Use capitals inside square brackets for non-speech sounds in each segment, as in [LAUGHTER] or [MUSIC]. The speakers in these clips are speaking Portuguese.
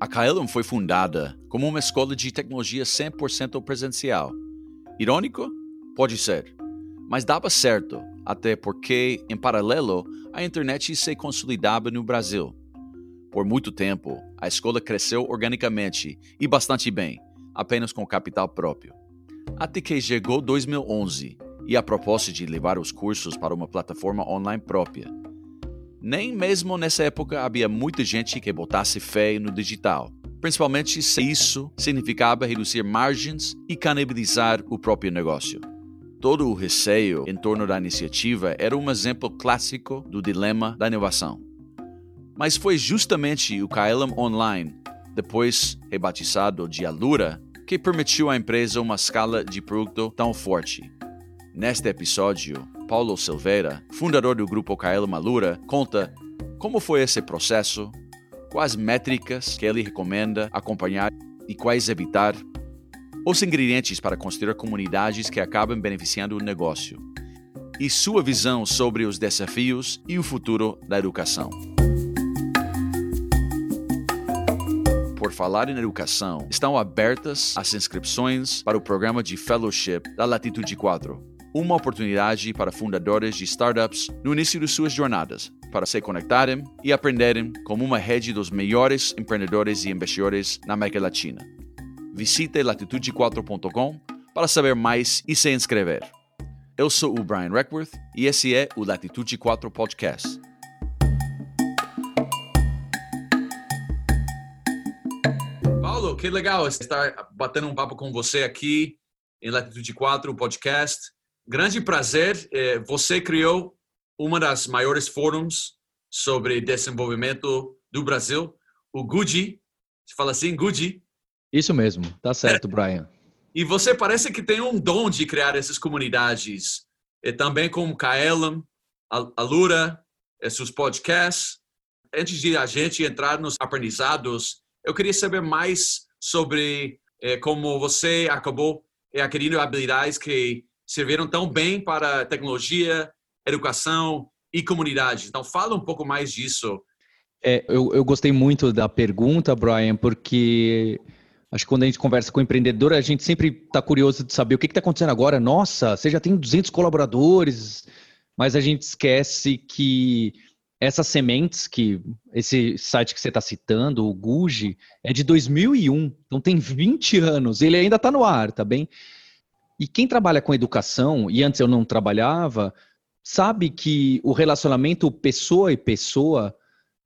A KLM foi fundada como uma escola de tecnologia 100% presencial. Irônico? Pode ser. Mas dava certo, até porque, em paralelo, a internet se consolidava no Brasil. Por muito tempo, a escola cresceu organicamente e bastante bem, apenas com capital próprio. Até que chegou 2011 e a proposta de levar os cursos para uma plataforma online própria. Nem mesmo nessa época havia muita gente que botasse fé no digital, principalmente se isso significava reduzir margens e canibalizar o próprio negócio. Todo o receio em torno da iniciativa era um exemplo clássico do dilema da inovação. Mas foi justamente o KLM Online, depois rebatizado de Alura, que permitiu à empresa uma escala de produto tão forte. Neste episódio, Paulo Silveira, fundador do grupo KLM Alura, conta como foi esse processo, quais métricas que ele recomenda acompanhar e quais evitar, os ingredientes para construir comunidades que acabam beneficiando o negócio, e sua visão sobre os desafios e o futuro da educação. por falar em educação, estão abertas as inscrições para o programa de Fellowship da Latitude 4. Uma oportunidade para fundadores de startups no início de suas jornadas, para se conectarem e aprenderem como uma rede dos melhores empreendedores e investidores na América Latina. Visite latitude4.com para saber mais e se inscrever. Eu sou o Brian Reckworth e esse é o Latitude 4 Podcast. Paulo, que legal estar batendo um papo com você aqui em Latitude 4, o podcast. Grande prazer. É, você criou uma das maiores fóruns sobre desenvolvimento do Brasil, o GUDI. Você fala assim, GUDI? Isso mesmo, tá certo, Brian. E você parece que tem um dom de criar essas comunidades, e também com a Lura, seus podcasts. Antes de a gente entrar nos aprendizados eu queria saber mais sobre é, como você acabou é, adquirindo habilidades que serviram tão bem para tecnologia, educação e comunidade. Então, fala um pouco mais disso. É, eu, eu gostei muito da pergunta, Brian, porque acho que quando a gente conversa com o empreendedor, a gente sempre está curioso de saber o que está acontecendo agora. Nossa, você já tem 200 colaboradores, mas a gente esquece que essas sementes que esse site que você está citando, o Guji, é de 2001, então tem 20 anos. Ele ainda está no ar, tá bem? E quem trabalha com educação, e antes eu não trabalhava, sabe que o relacionamento pessoa e pessoa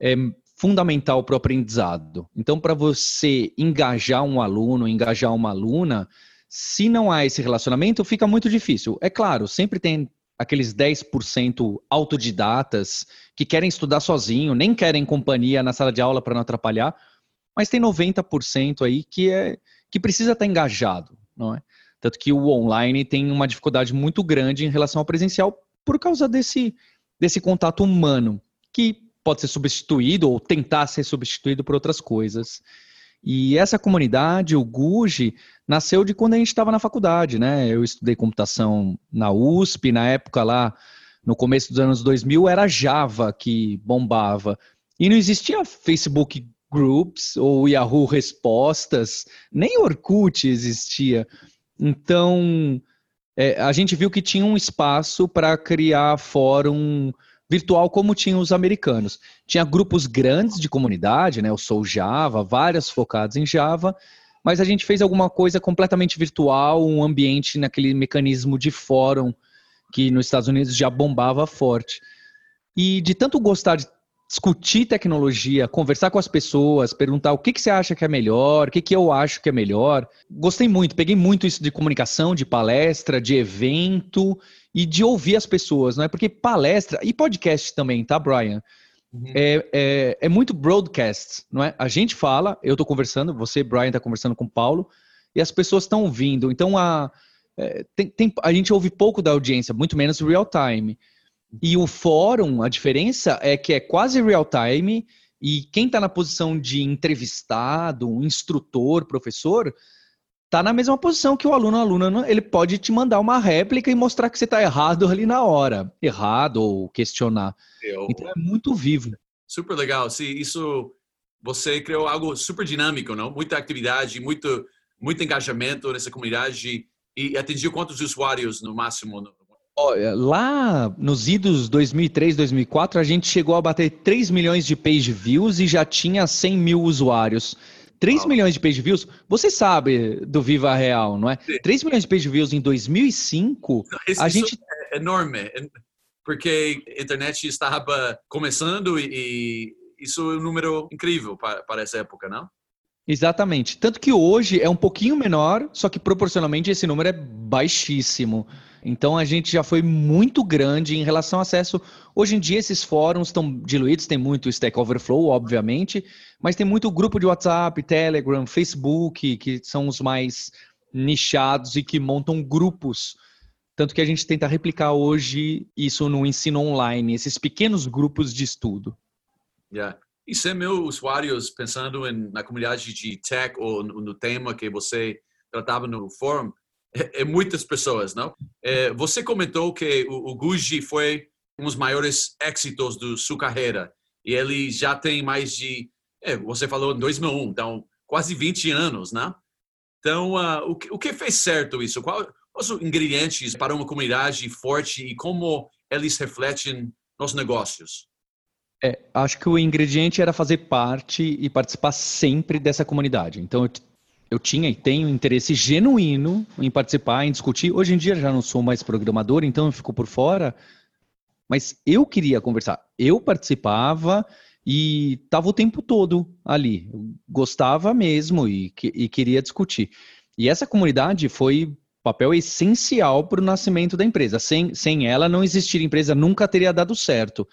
é fundamental para o aprendizado. Então, para você engajar um aluno, engajar uma aluna, se não há esse relacionamento, fica muito difícil. É claro, sempre tem aqueles 10% autodidatas que querem estudar sozinho, nem querem companhia na sala de aula para não atrapalhar, mas tem 90% aí que é que precisa estar engajado, não é? Tanto que o online tem uma dificuldade muito grande em relação ao presencial por causa desse desse contato humano, que pode ser substituído ou tentar ser substituído por outras coisas. E essa comunidade, o GUGE, nasceu de quando a gente estava na faculdade, né? Eu estudei computação na USP, na época lá, no começo dos anos 2000, era Java que bombava. E não existia Facebook Groups ou Yahoo Respostas, nem Orkut existia. Então, é, a gente viu que tinha um espaço para criar fórum virtual como tinham os americanos. Tinha grupos grandes de comunidade, né? Eu sou Java, várias focadas em Java, mas a gente fez alguma coisa completamente virtual, um ambiente naquele mecanismo de fórum que nos Estados Unidos já bombava forte. E de tanto gostar de discutir tecnologia, conversar com as pessoas, perguntar o que, que você acha que é melhor, o que, que eu acho que é melhor. Gostei muito, peguei muito isso de comunicação, de palestra, de evento e de ouvir as pessoas, não é? Porque palestra e podcast também, tá, Brian? Uhum. É, é, é, muito broadcast, não é? A gente fala, eu estou conversando, você, Brian, está conversando com o Paulo, e as pessoas estão ouvindo. Então, a, é, tem, tem, a gente ouve pouco da audiência, muito menos real time. E o fórum, a diferença é que é quase real time, e quem está na posição de entrevistado, instrutor, professor, tá na mesma posição que o aluno, aluna, ele pode te mandar uma réplica e mostrar que você está errado ali na hora, errado ou questionar. Eu... Então é muito vivo. Super legal. Se isso você criou algo super dinâmico, não? Muita atividade, muito, muito engajamento nessa comunidade e atingiu quantos usuários no máximo? Olha, lá nos idos 2003, 2004, a gente chegou a bater 3 milhões de page views e já tinha 100 mil usuários. 3 Uau. milhões de page views, você sabe do Viva Real, não é? Sim. 3 milhões de page views em 2005, Isso, a gente... é enorme, porque a internet estava começando e isso é um número incrível para, para essa época, não? Exatamente. Tanto que hoje é um pouquinho menor, só que proporcionalmente esse número é baixíssimo. Então a gente já foi muito grande em relação ao acesso. Hoje em dia esses fóruns estão diluídos, tem muito Stack Overflow, obviamente, mas tem muito grupo de WhatsApp, Telegram, Facebook, que são os mais nichados e que montam grupos. Tanto que a gente tenta replicar hoje isso no ensino online, esses pequenos grupos de estudo. Yeah. E ser meus usuários pensando em, na comunidade de tech ou no, no tema que você tratava no fórum, é, é muitas pessoas, não? É, você comentou que o, o foi um dos maiores êxitos da sua carreira e ele já tem mais de, é, você falou em 2001, então quase 20 anos, né? Então, uh, o, que, o que fez certo isso? Qual, os ingredientes para uma comunidade forte e como eles refletem nos negócios? É, acho que o ingrediente era fazer parte e participar sempre dessa comunidade. Então, eu, eu tinha e tenho interesse genuíno em participar, em discutir. Hoje em dia já não sou mais programador, então eu fico por fora. Mas eu queria conversar. Eu participava e estava o tempo todo ali. Eu gostava mesmo e, e queria discutir. E essa comunidade foi papel essencial para o nascimento da empresa. Sem, sem ela, não existiria empresa, nunca teria dado certo.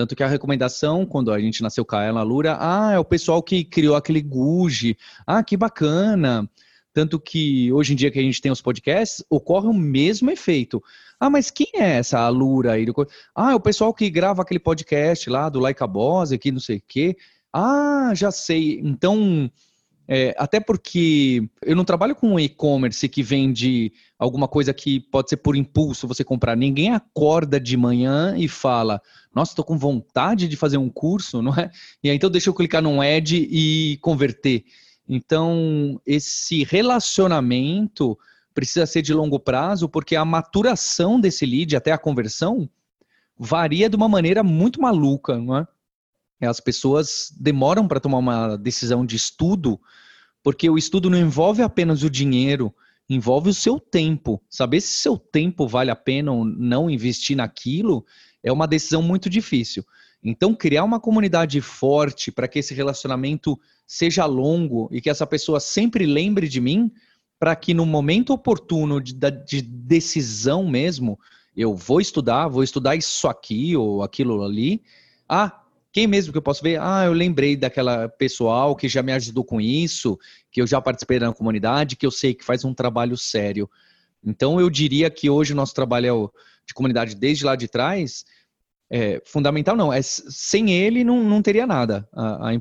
Tanto que a recomendação, quando a gente nasceu com a Lura, ah, é o pessoal que criou aquele Guji. Ah, que bacana. Tanto que hoje em dia que a gente tem os podcasts, ocorre o mesmo efeito. Ah, mas quem é essa Alura aí? Ah, é o pessoal que grava aquele podcast lá do Like a Boss, aqui não sei o quê. Ah, já sei. Então, é, até porque eu não trabalho com um e-commerce que vende alguma coisa que pode ser por impulso você comprar. Ninguém acorda de manhã e fala, nossa, estou com vontade de fazer um curso, não é? E aí então deixa eu clicar num ad e converter. Então, esse relacionamento precisa ser de longo prazo, porque a maturação desse lead até a conversão varia de uma maneira muito maluca, não é? As pessoas demoram para tomar uma decisão de estudo, porque o estudo não envolve apenas o dinheiro, envolve o seu tempo. Saber se seu tempo vale a pena ou não investir naquilo é uma decisão muito difícil. Então, criar uma comunidade forte para que esse relacionamento seja longo e que essa pessoa sempre lembre de mim, para que no momento oportuno de, de, decisão mesmo, eu vou estudar, vou estudar isso aqui ou aquilo ali. Ah, quem mesmo que eu posso ver? Ah, eu lembrei daquela pessoal que já me ajudou com isso, que eu já participei da comunidade, que eu sei que faz um trabalho sério. Então, eu diria que hoje o nosso trabalho de comunidade desde lá de trás é fundamental, não. É, sem ele, não, não teria nada. A, a,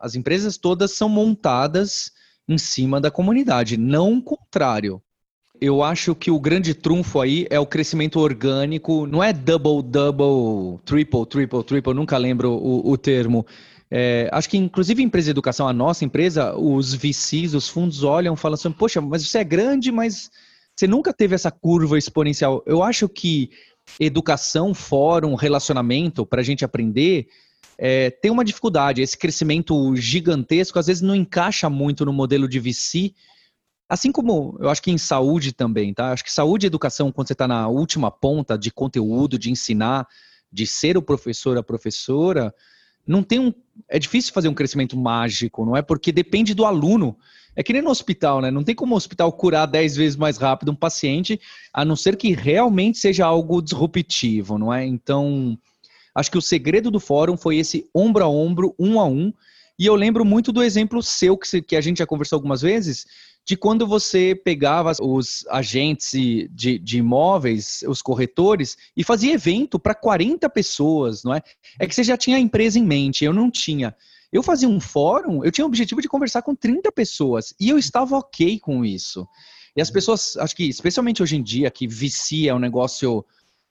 as empresas todas são montadas em cima da comunidade, não o contrário eu acho que o grande trunfo aí é o crescimento orgânico. Não é double, double, triple, triple, triple, nunca lembro o, o termo. É, acho que, inclusive, em empresa de educação, a nossa empresa, os VCs, os fundos olham e falam assim: Poxa, mas você é grande, mas você nunca teve essa curva exponencial. Eu acho que educação, fórum, relacionamento, para a gente aprender, é, tem uma dificuldade. Esse crescimento gigantesco, às vezes, não encaixa muito no modelo de VC Assim como eu acho que em saúde também, tá? Acho que saúde e educação, quando você está na última ponta de conteúdo, de ensinar, de ser o professor, a professora, não tem um. É difícil fazer um crescimento mágico, não é? Porque depende do aluno. É que nem no hospital, né? Não tem como o hospital curar 10 vezes mais rápido um paciente, a não ser que realmente seja algo disruptivo, não é? Então, acho que o segredo do fórum foi esse ombro a ombro, um a um. E eu lembro muito do exemplo seu, que a gente já conversou algumas vezes, de quando você pegava os agentes de, de imóveis, os corretores, e fazia evento para 40 pessoas, não é? É que você já tinha a empresa em mente, eu não tinha. Eu fazia um fórum, eu tinha o objetivo de conversar com 30 pessoas, e eu estava ok com isso. E as pessoas, acho que especialmente hoje em dia, que vicia é um negócio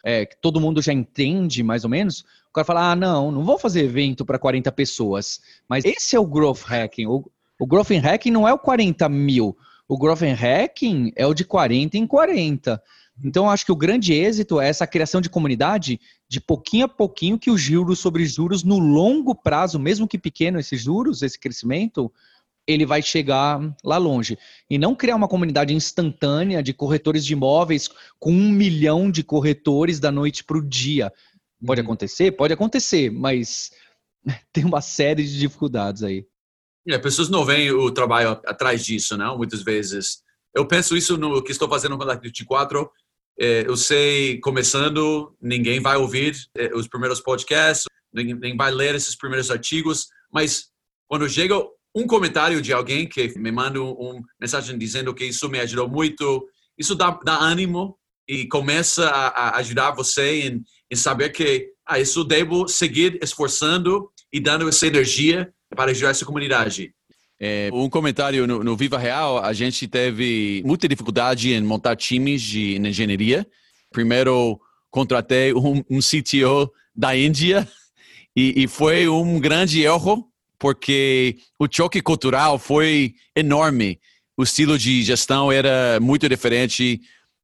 é, que todo mundo já entende mais ou menos, O cara fala: ah, não, não vou fazer evento para 40 pessoas. Mas esse é o growth hacking. O, o growth hacking não é o 40 mil. O growth hacking é o de 40 em 40. Então, acho que o grande êxito é essa criação de comunidade de pouquinho a pouquinho que os juros sobre juros no longo prazo, mesmo que pequeno esses juros, esse crescimento, ele vai chegar lá longe. E não criar uma comunidade instantânea de corretores de imóveis com um milhão de corretores da noite para o dia. Pode uhum. acontecer? Pode acontecer, mas [LAUGHS] tem uma série de dificuldades aí. É, pessoas não veem o trabalho atrás disso, não? Muitas vezes. Eu penso isso no que estou fazendo com a 24. É, eu sei, começando, ninguém vai ouvir é, os primeiros podcasts, ninguém vai ler esses primeiros artigos, mas quando chega um comentário de alguém que me manda uma mensagem dizendo que isso me ajudou muito, isso dá, dá ânimo e começa a, a ajudar você em, em, saber que ah, isso devo seguir esforçando e dando essa energia para ajudar essa comunidade. É, um comentário no, no, Viva Real, a gente teve muita dificuldade em montar times de engenharia. Primeiro, contratei um, um CTO da Índia [LAUGHS] e, e foi um grande erro porque o choque cultural foi enorme. O estilo de gestão era muito diferente.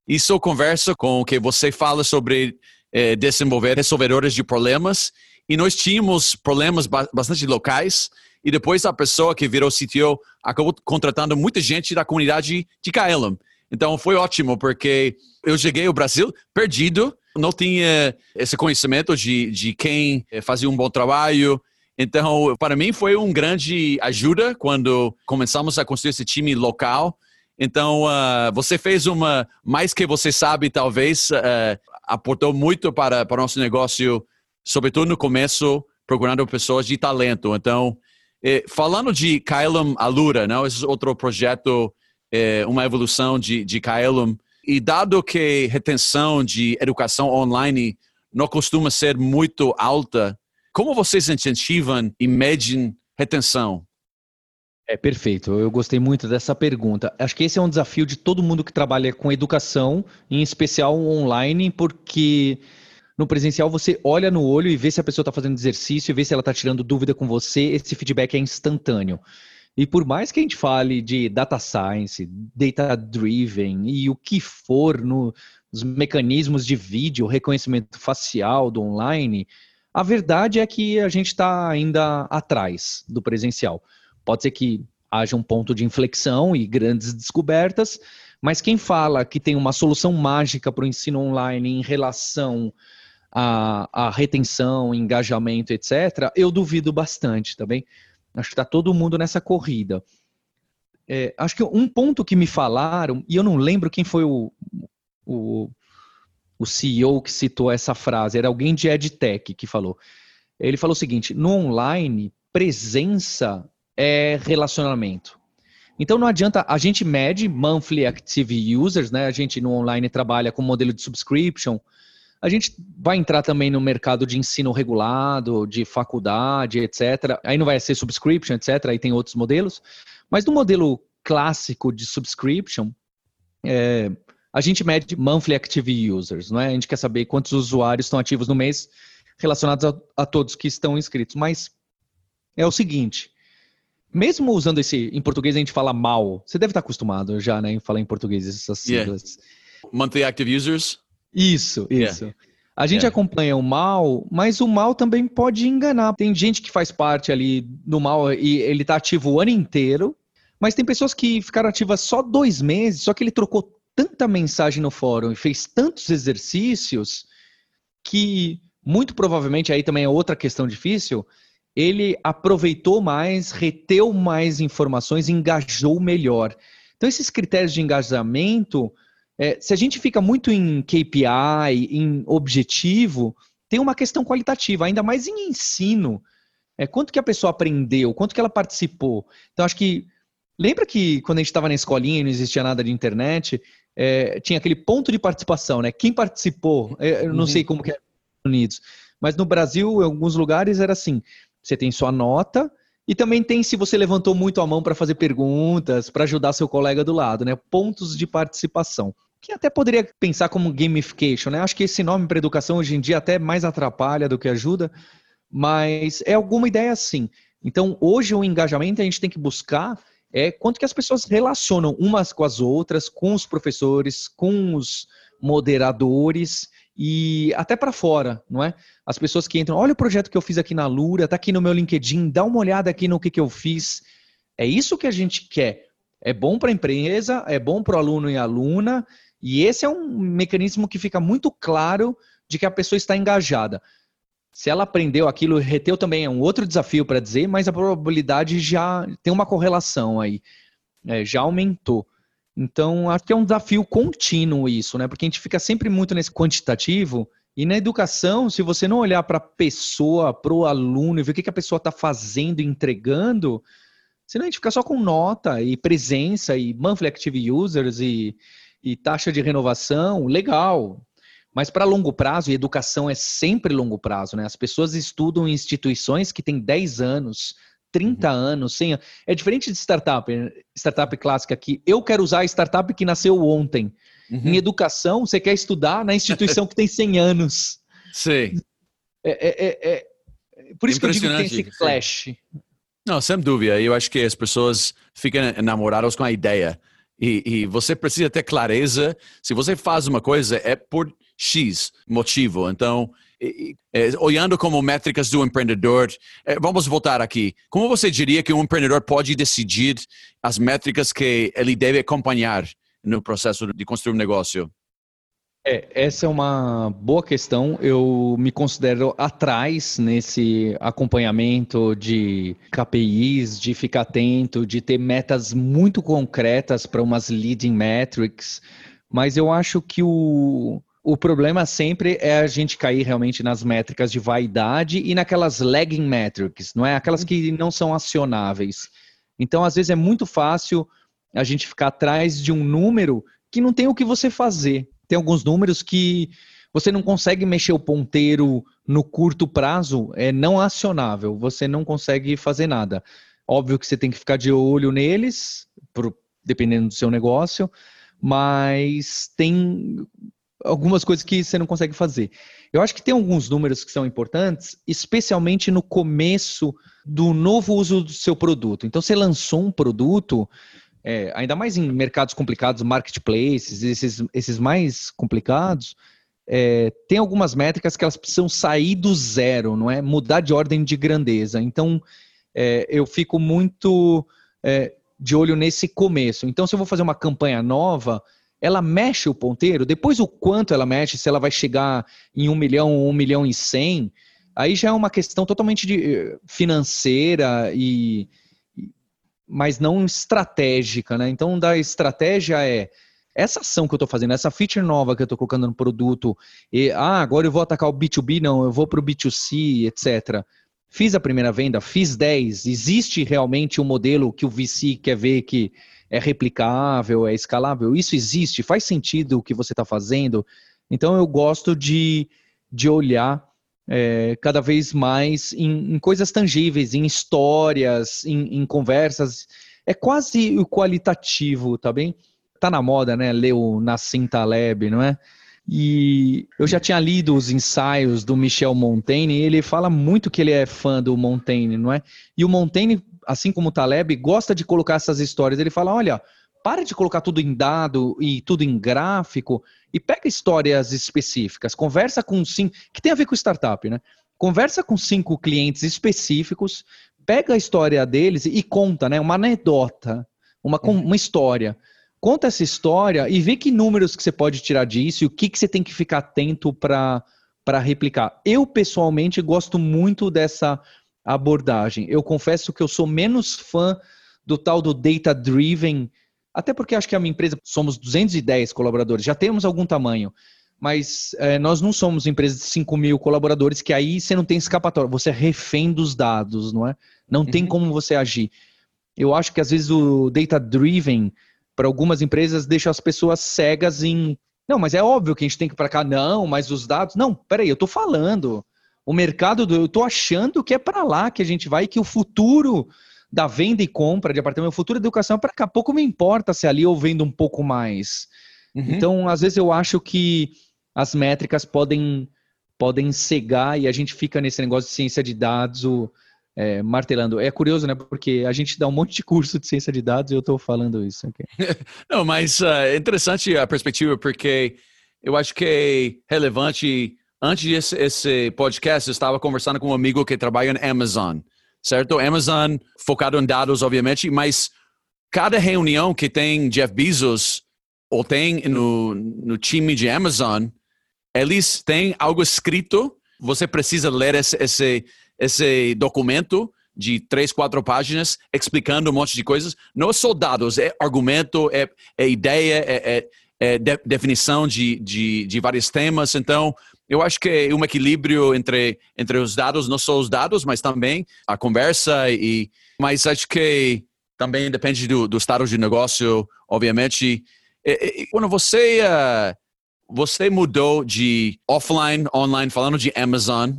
Isso conversa com o que você fala sobre eh, desenvolver resolvedores de problemas. E nós tínhamos problemas bastante locais. E depois a pessoa que virou CTO acabou contratando muita gente da comunidade de KLM. Então foi ótimo, porque eu cheguei ao Brasil perdido, não tinha esse conhecimento de, de quem eh, fazia um bom trabalho, então, para mim foi um grande ajuda quando começamos a construir esse time local. Então, uh, você fez uma, mais que você sabe, talvez, uh, aportou muito para, para o nosso negócio, sobretudo no começo, procurando pessoas de talento. Então, eh, falando de Kailum Alura, não? esse é outro projeto, eh, uma evolução de, de e dado que retenção de educação online não costuma ser muito alta, como vocês incentivam e medem retenção? É perfeito. Eu gostei muito dessa pergunta. Acho que esse é um desafio de todo mundo que trabalha com educação, em especial online, porque no presencial você olha no olho e vê se a pessoa está fazendo exercício, e vê se ela está tirando dúvida com você. Esse feedback é instantâneo. E por mais que a gente fale de data science, data driven e o que for no, nos mecanismos de vídeo, reconhecimento facial do online, a verdade é que a gente está ainda atrás do presencial. Pode ser que haja um ponto de inflexão e grandes descobertas, mas quem fala que tem uma solução mágica para o ensino online em relação à, à retenção, engajamento, etc., eu duvido bastante, também. Tá acho que está todo mundo nessa corrida. É, acho que um ponto que me falaram, e eu não lembro quem foi o, o o CEO que citou essa frase, era alguém de EdTech que falou. Ele falou o seguinte: no online, presença é relacionamento. Então não adianta, a gente mede monthly active users, né? A gente no online trabalha com modelo de subscription. A gente vai entrar também no mercado de ensino regulado, de faculdade, etc. Aí não vai ser subscription, etc. Aí tem outros modelos. Mas no modelo clássico de subscription, é, a gente mede monthly active users, não é? A gente quer saber quantos usuários estão ativos no mês relacionados a, a todos que estão inscritos. Mas é o seguinte, mesmo usando esse, em português a gente fala mal, você deve estar acostumado já, né, em falar em português essas siglas. Yeah. Monthly active users? Isso, isso. Yeah. A gente yeah. acompanha o mal, mas o mal também pode enganar. Tem gente que faz parte ali do mal e ele está ativo o ano inteiro, mas tem pessoas que ficaram ativas só dois meses, só que ele trocou tanta mensagem no fórum e fez tantos exercícios que, muito provavelmente, aí também é outra questão difícil, ele aproveitou mais, reteu mais informações, engajou melhor. Então, esses critérios de engajamento, é, se a gente fica muito em KPI, em objetivo, tem uma questão qualitativa, ainda mais em ensino. É, quanto que a pessoa aprendeu, quanto que ela participou. Então, acho que. Lembra que quando a gente estava na escolinha e não existia nada de internet, é, tinha aquele ponto de participação, né? Quem participou, é, eu não uhum. sei como que é nos Estados Unidos, mas no Brasil, em alguns lugares era assim: você tem sua nota e também tem se você levantou muito a mão para fazer perguntas, para ajudar seu colega do lado, né? Pontos de participação. Que até poderia pensar como gamification, né? Acho que esse nome para educação hoje em dia até mais atrapalha do que ajuda, mas é alguma ideia assim. Então, hoje o engajamento a gente tem que buscar é quanto que as pessoas relacionam umas com as outras, com os professores, com os moderadores e até para fora, não é? As pessoas que entram, olha o projeto que eu fiz aqui na Lura, tá aqui no meu LinkedIn, dá uma olhada aqui no que, que eu fiz. É isso que a gente quer. É bom para a empresa, é bom para o aluno e aluna, e esse é um mecanismo que fica muito claro de que a pessoa está engajada. Se ela aprendeu aquilo, reteu também é um outro desafio para dizer, mas a probabilidade já tem uma correlação aí, é, já aumentou. Então, acho que é um desafio contínuo isso, né? Porque a gente fica sempre muito nesse quantitativo. E na educação, se você não olhar para a pessoa, para o aluno, e ver o que, a pessoa está fazendo, entregando, senão a gente fica só com nota e presença e monthly active users e, e taxa de renovação, legal. Mas para longo prazo, e educação é sempre longo prazo, né? As pessoas estudam em instituições que têm 10 anos, 30 uhum. anos, 100 anos. É diferente de startup, startup clássica que eu quero usar a startup que nasceu ontem. Uhum. Em educação, você quer estudar na instituição que tem 100 anos. Sim. É, é, é, é... por isso que eu digo que tem esse clash. Não, sem dúvida. Eu acho que as pessoas ficam enamoradas com a ideia. E, e, você precisa ter clareza. Se você faz uma coisa, é por X motivo. Então, é, olhando como métricas do empreendedor, é, vamos voltar aqui. Como você diria que um empreendedor pode decidir as métricas que ele deve acompanhar no processo de construir um negócio? É, essa é uma boa questão. Eu me considero atrás nesse acompanhamento de KPIs, de ficar atento, de ter metas muito concretas para umas leading metrics. Mas eu acho que o, o problema sempre é a gente cair realmente nas métricas de vaidade e naquelas lagging metrics, não é? Aquelas que não são acionáveis. Então, às vezes, é muito fácil a gente ficar atrás de um número que não tem o que você fazer. Tem alguns números que você não consegue mexer o ponteiro no curto prazo, é não acionável, você não consegue fazer nada. Óbvio que você tem que ficar de olho neles, dependendo do seu negócio, mas tem algumas coisas que você não consegue fazer. Eu acho que tem alguns números que são importantes, especialmente no começo do novo uso do seu produto. Então, você lançou um produto, é, ainda mais em mercados complicados, marketplaces, esses, esses mais complicados, é, tem algumas métricas que elas precisam sair do zero, não é? Mudar de ordem de grandeza. Então, é, eu fico muito é, de olho nesse começo. Então, se eu vou fazer uma campanha nova, ela mexe o ponteiro, depois o quanto ela mexe, se ela vai chegar em um milhão um milhão e cem, aí já é uma questão totalmente de, eh, financeira e mas não estratégica, né? Então, da estratégia é essa ação que eu estou fazendo, essa feature nova que eu estou colocando no produto, e ah, agora eu vou atacar o B2B, não, eu vou para o B2C, etc. Fiz a primeira venda, fiz 10, existe realmente um modelo que o VC quer ver que é replicável, é escalável. Isso existe, faz sentido o que você está fazendo. Então eu gosto de, de olhar é, cada vez mais em, em, coisas tangíveis, em histórias, em, em, conversas. É quase o qualitativo, tá bem? Tá na moda, né? Ler o Nassim Taleb, não é? E eu já tinha lido os ensaios do Michel Montaigne e ele fala muito que ele é fã do Montaigne, não é? E o Montaigne assim como o Taleb, gosta de colocar essas histórias. Ele fala: olha, para de colocar tudo em dado e tudo em gráfico e pega histórias específicas. Conversa com cinco, que tem a ver com startup, né? Conversa com cinco clientes específicos, pega a história deles e conta, né? Uma anedota, uma, uhum. uma história. Conta essa história e vê que números que você pode tirar disso e o que, que você tem que ficar atento para replicar. Eu, pessoalmente, gosto muito dessa abordagem. Eu confesso que eu sou menos fã do tal do data driven, até porque acho que a minha empresa somos 210 colaboradores, já temos algum tamanho, mas é, nós não somos empresa de 5 mil colaboradores, que aí você não tem escapatória, você é refém dos dados, não é? Não uhum. tem como você agir. Eu acho que às vezes o data driven, para algumas empresas, deixa as pessoas cegas em. Não, mas é óbvio que a gente tem que ir para cá. Não, mas os dados. Não, peraí, eu estou falando o mercado do. Eu estou achando que é para lá que a gente vai, que o futuro da venda e compra de apartamento, o futuro da educação, para daqui a pouco me importa se ali eu vendo um pouco mais. Uhum. Então, às vezes eu acho que as métricas podem podem cegar e a gente fica nesse negócio de ciência de dados o, é, martelando. É curioso, né? Porque a gente dá um monte de curso de ciência de dados e eu estou falando isso aqui. [LAUGHS] Não, mas uh, é interessante a perspectiva porque eu acho que é relevante. Antes desse esse podcast, eu estava conversando com um amigo que trabalha na Amazon, certo? Amazon focado em dados, obviamente, mas cada reunião que tem Jeff Bezos ou tem no, no time de Amazon, eles têm algo escrito. Você precisa ler esse, esse, esse documento de três, quatro páginas explicando um monte de coisas. Não é só dados, é argumento, é, é ideia, é, é, é de, definição de, de, de vários temas. Então, eu acho que é um equilíbrio entre, entre os dados, não só os dados, mas também a conversa. E, mas acho que também depende do, do estado de negócio, obviamente. E, e, quando você, uh, você mudou de offline, online, falando de Amazon,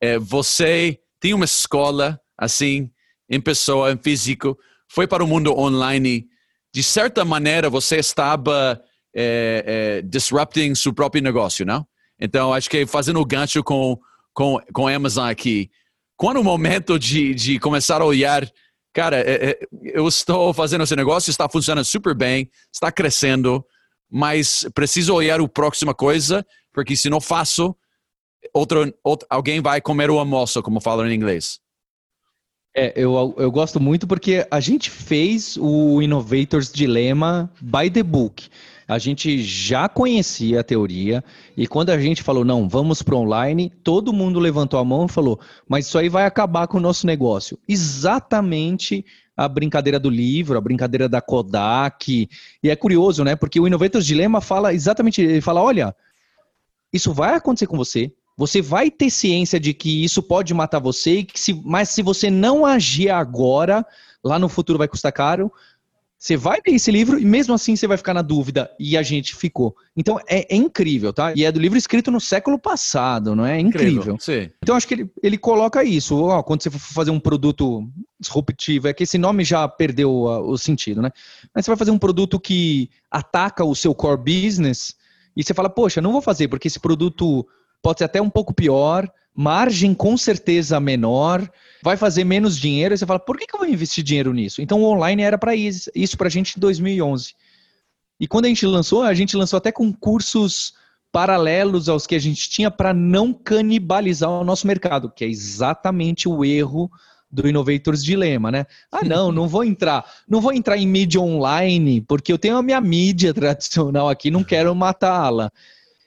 é, [LAUGHS] você tem uma escola assim, em pessoa, em físico, foi para o mundo online. De certa maneira, você estava é, é, disrupting seu próprio negócio, não? Então, acho que fazendo o gancho com, com, com a Amazon aqui, quando o momento de, de começar a olhar, cara, é, é, eu estou fazendo esse negócio, está funcionando super bem, está crescendo, mas preciso olhar a próxima coisa, porque se não faço, outro, outro, alguém vai comer o almoço, como falam em inglês. É, eu, eu gosto muito porque a gente fez o Innovators Dilemma by the book. A gente já conhecia a teoria e quando a gente falou, não, vamos para online, todo mundo levantou a mão e falou, mas isso aí vai acabar com o nosso negócio. Exatamente a brincadeira do livro, a brincadeira da Kodak. E é curioso, né? Porque o Innovators Dilemma fala exatamente, ele fala, olha, isso vai acontecer com você, você vai ter ciência de que isso pode matar você, se, mas se você não agir agora, lá no futuro vai custar caro. Você vai ler esse livro e mesmo assim você vai ficar na dúvida. E a gente ficou. Então é, é incrível, tá? E é do livro escrito no século passado, não é? incrível. incrível. Então acho que ele, ele coloca isso. Ó, quando você for fazer um produto disruptivo, é que esse nome já perdeu o sentido, né? Mas você vai fazer um produto que ataca o seu core business e você fala, poxa, não vou fazer porque esse produto pode ser até um pouco pior, margem com certeza menor, vai fazer menos dinheiro, e você fala, por que, que eu vou investir dinheiro nisso? Então o online era para isso, isso para a gente em 2011. E quando a gente lançou, a gente lançou até com cursos paralelos aos que a gente tinha para não canibalizar o nosso mercado, que é exatamente o erro do Innovators Dilema, né? Ah, [LAUGHS] não, não vou entrar, não vou entrar em mídia online, porque eu tenho a minha mídia [LAUGHS] tradicional aqui, não quero matá-la.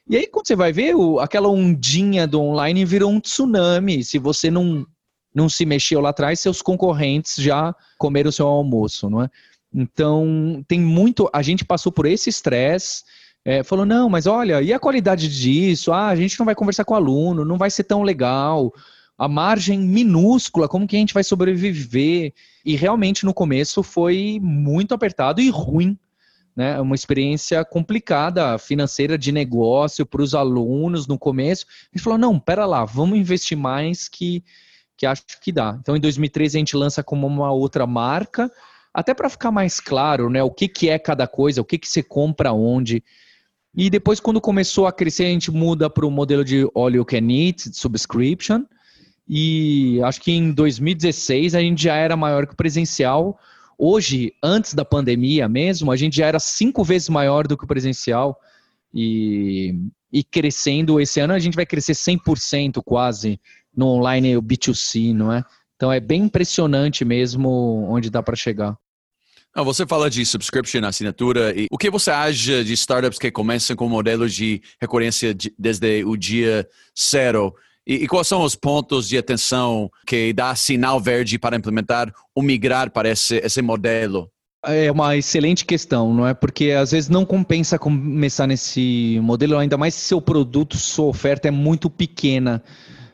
E aí, quando você vai ver, o, aquela ondinha do online virou um tsunami. Se você não, não se mexeu lá atrás, seus concorrentes já comeram o seu almoço, não é? Então, tem muito. A gente passou por esse estresse. É, falou, não, mas olha, e a qualidade disso? Ah, a gente não vai conversar com o aluno, não vai ser tão legal. A margem minúscula, como que a gente vai sobreviver? E realmente no começo foi muito apertado e ruim né, uma experiência complicada financeira de negócio para os alunos no começo. A gente falou, não, pera lá, vamos investir mais que, que acho que dá. Então, em 2013, a gente lança como uma outra marca, até para ficar mais claro né, o que, que é cada coisa, o que, que você compra onde. E depois, quando começou a crescer, a gente muda para o modelo de All You Can Eat, subscription. E acho que em 2016 a gente já era maior que o presencial, Hoje, antes da pandemia mesmo, a gente já era cinco vezes maior do que o presencial e, e crescendo. Esse ano a gente vai crescer 100% quase no online o B2C, não é? Então é bem impressionante mesmo onde dá para chegar. Você fala de subscription, assinatura. E o que você acha de startups que começam com modelos de recorrência desde o dia zero? E, e, quais são os pontos de atenção que dá sinal verde para implementar ou migrar para esse, esse modelo? É uma excelente questão, não é? Porque às vezes não compensa começar nesse modelo, ainda mais se seu produto, sua oferta é muito pequena.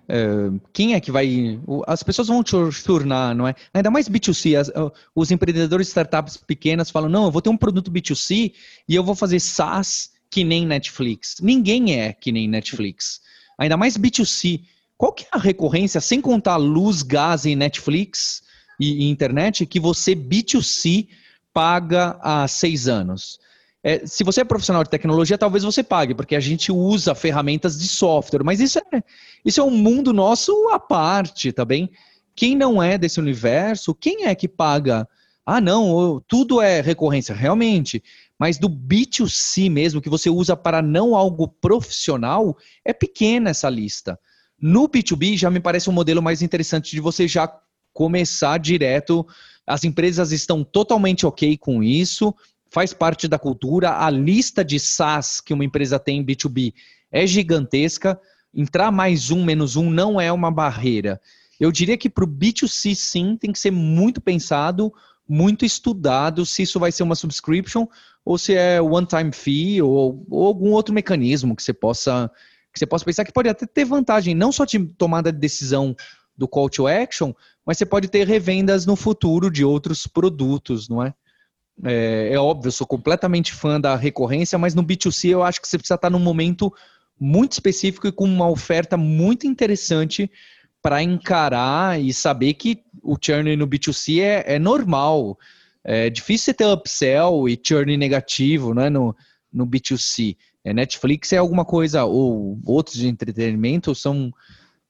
É, quem é que vai. As pessoas vão te tornar, não é? Ainda mais B2C. As, os empreendedores de startups pequenas falam: não, eu vou ter um produto B2C e eu vou fazer SaaS que nem Netflix. Ninguém é que nem Netflix ainda mais B2C, qual que é a recorrência, sem contar luz, gás e Netflix e, e internet, que você B2C paga há seis anos? é, se você é profissional de tecnologia, talvez você pague, porque a gente usa ferramentas de software, mas isso é, isso é um mundo nosso à parte, tá bem? Quem não é desse universo, quem é que paga? Ah, não, tudo é recorrência, realmente. Mas do B2C mesmo, que você usa para não algo profissional, é pequena essa lista. No B2B já me parece um modelo mais interessante de você já começar direto. As empresas estão totalmente ok com isso, faz parte da cultura. A lista de SaaS que uma empresa tem em B2B é gigantesca. Entrar mais um, menos um não é uma barreira. Eu diria que para o B2C, sim, tem que ser muito pensado, muito estudado se isso vai ser uma subscription ou se é one-time fee ou, ou algum outro mecanismo que você possa que você possa pensar que pode até ter vantagem, não só de tomada de decisão do call to action, mas você pode ter revendas no futuro de outros produtos, não é? É, é óbvio, eu sou completamente fã da recorrência, mas no B2C eu acho que você precisa estar num momento muito específico e com uma oferta muito interessante para encarar e saber que o churn no B2C é, é normal. É difícil você ter upsell e churn negativo né, no, no B2C. É, Netflix é alguma coisa, ou outros de entretenimento são,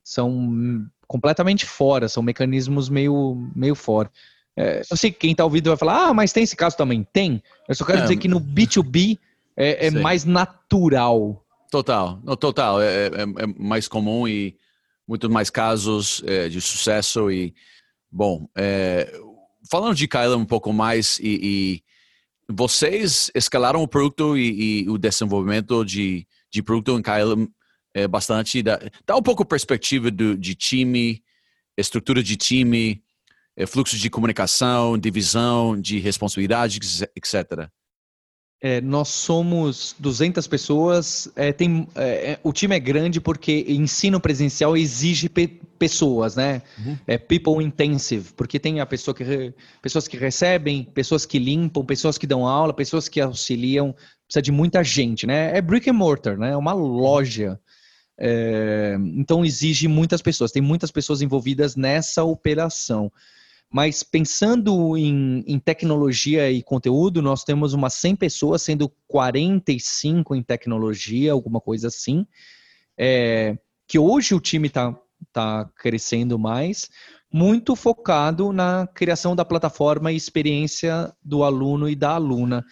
são completamente fora, são mecanismos meio, meio fora. É, eu sei que quem está ouvindo vai falar, ah, mas tem esse caso também. Tem. Eu só quero é, dizer que no B2B é, é mais natural. Total, total. É, é, é, mais comum e muito mais casos é, de sucesso. E, bom, falando de Kyla um pouco mais e, e vocês escalaram o produto e, e o desenvolvimento de, de produto em Kylum é, bastante. Dá, dá um pouco perspectiva do, de time, estrutura de time, é, fluxo de comunicação, divisão de responsabilidade, etc. É, nós somos 200 pessoas. É, tem, é, é, o time é grande porque ensino presencial exige pe pessoas, né? Uhum. É people intensive, porque tem a pessoa que pessoas que recebem, pessoas que limpam, pessoas que dão aula, pessoas que auxiliam. Precisa de muita gente, né? É brick and mortar, né? É uma loja. É, então exige muitas pessoas. Tem muitas pessoas envolvidas nessa operação. Mas pensando em, em, tecnologia e conteúdo, nós temos umas 100 pessoas, sendo 45 em tecnologia, alguma coisa assim. É, que hoje o time está tá crescendo mais, muito focado na criação da plataforma e experiência do aluno e da aluna.